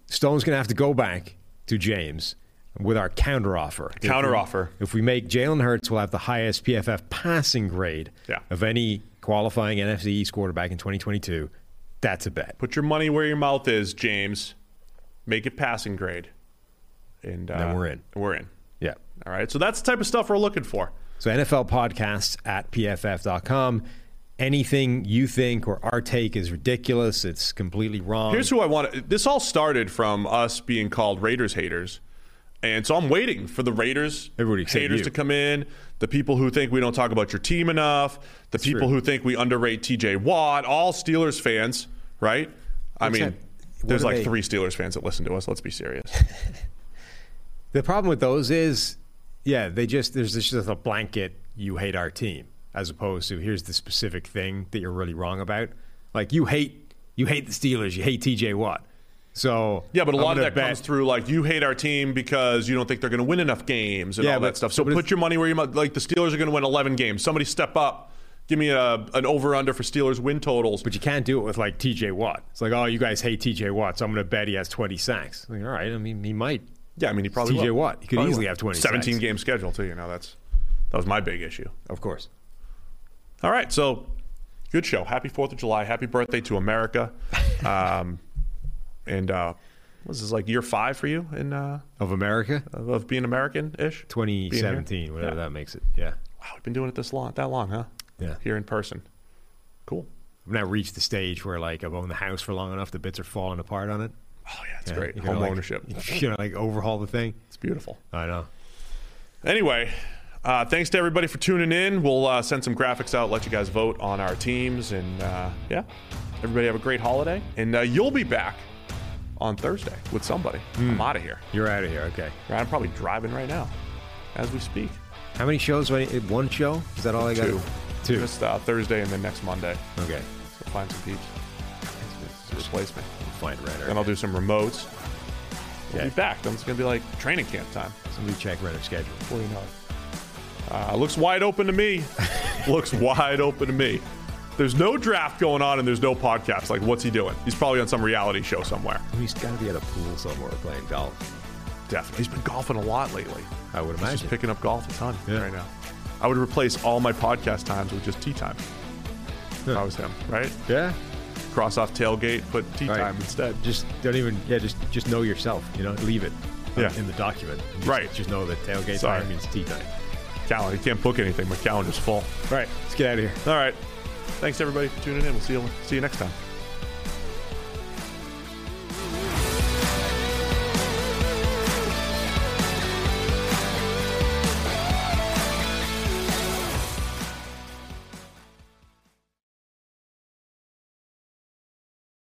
Stone's going to have to go back to James with our counter offer. If Counter we- offer. If we make Jalen Hurts, we'll have the highest PFF passing grade Yeah. of any qualifying NFC East quarterback in 2022. That's a bet. Put your money where your mouth is, James. Make it passing grade, and uh, Then we're in. We're in. Yeah. All right. So that's the type of stuff we're looking for. So NFL podcasts at pff.com. Anything you think or our take is ridiculous, it's completely wrong. Here's who I want. This all started from us being called Raiders haters. And so I'm waiting for the Raiders haters to come in, the people who think we don't talk about your team enough, the people true. who think we underrate TJ Watt, all Steelers fans, right? I What's mean, that? What there's like they- three Steelers fans that listen to us. Let's be serious. The problem with those is, yeah, they just there's just a blanket you hate our team as opposed to here's the specific thing that you're really wrong about. Like you hate you hate the Steelers, you hate TJ Watt. So Yeah, but a I'm lot of that bet- comes through like you hate our team because you don't think they're going to win enough games and Yeah, all but- that stuff. So put your money where you might. Like the Steelers are going to win 11 games. Somebody step up. Give me a an over under for Steelers win totals. But you can't do it with like T.J. Watt. It's like, oh, you guys hate T.J. Watt, so I'm going to bet he has 20 sacks. Like, all right, I mean, he might. yeah, I mean he probably T.J. will. Watt. He could Probably easily will. have 20 17 sacks. game schedule too. You know that's that was my big issue. Of course. All right, so good show. Happy Fourth of July. Happy birthday to America. Um, and uh, was this like year five for you in uh, Of America, of, of being American ish? 2017, whatever Yeah. that makes it. Yeah. Wow, we've been doing it this long, that long, huh? Yeah. Here in person. Cool. I've now reached the stage where like I've owned the house for long enough, the bits are falling apart on it. Oh yeah, it's Yeah, great. Home like- ownership. You know, like overhaul the thing. It's beautiful. I know. Anyway, uh, thanks to everybody for tuning in. We'll uh, send some graphics out, let you guys vote on our teams, and uh, yeah, everybody have a great holiday. And uh, you'll be back on Thursday with somebody. Hmm. I'm out of here. You're out of here. Okay. I'm probably driving right now as we speak. How many shows? do I need? One show? Is that all I got? Two. Two. Just uh, Thursday and then next Monday. Okay. So find some peeps. to Replace me. Find Renner. Then I'll do some remotes. We'll Okay. be back. Then it's going to be like training camp time. Somebody check Renner's schedule. Before you know it. Uh, looks wide open to me. looks wide open to me. There's no draft going on and there's no podcast. Like, what's he doing? He's probably on some reality show somewhere. He's got to be at a pool somewhere playing golf. Definitely. He's been golfing a lot lately. I would He's imagine. just picking up golf a ton Yeah. right now. I would replace all my podcast times with just tea time. If I was him, right? yeah. Cross off tailgate, put tea Right. time instead. Just don't even. Yeah. Just just know yourself. You know, leave it. uh, Yeah. In the document. Just, Right. Just know that tailgate Sorry. time means tea time. Calendar. You can't book anything. My calendar's full. Right. Let's get out of here. All right. Thanks everybody for tuning in. We'll see you see you next time.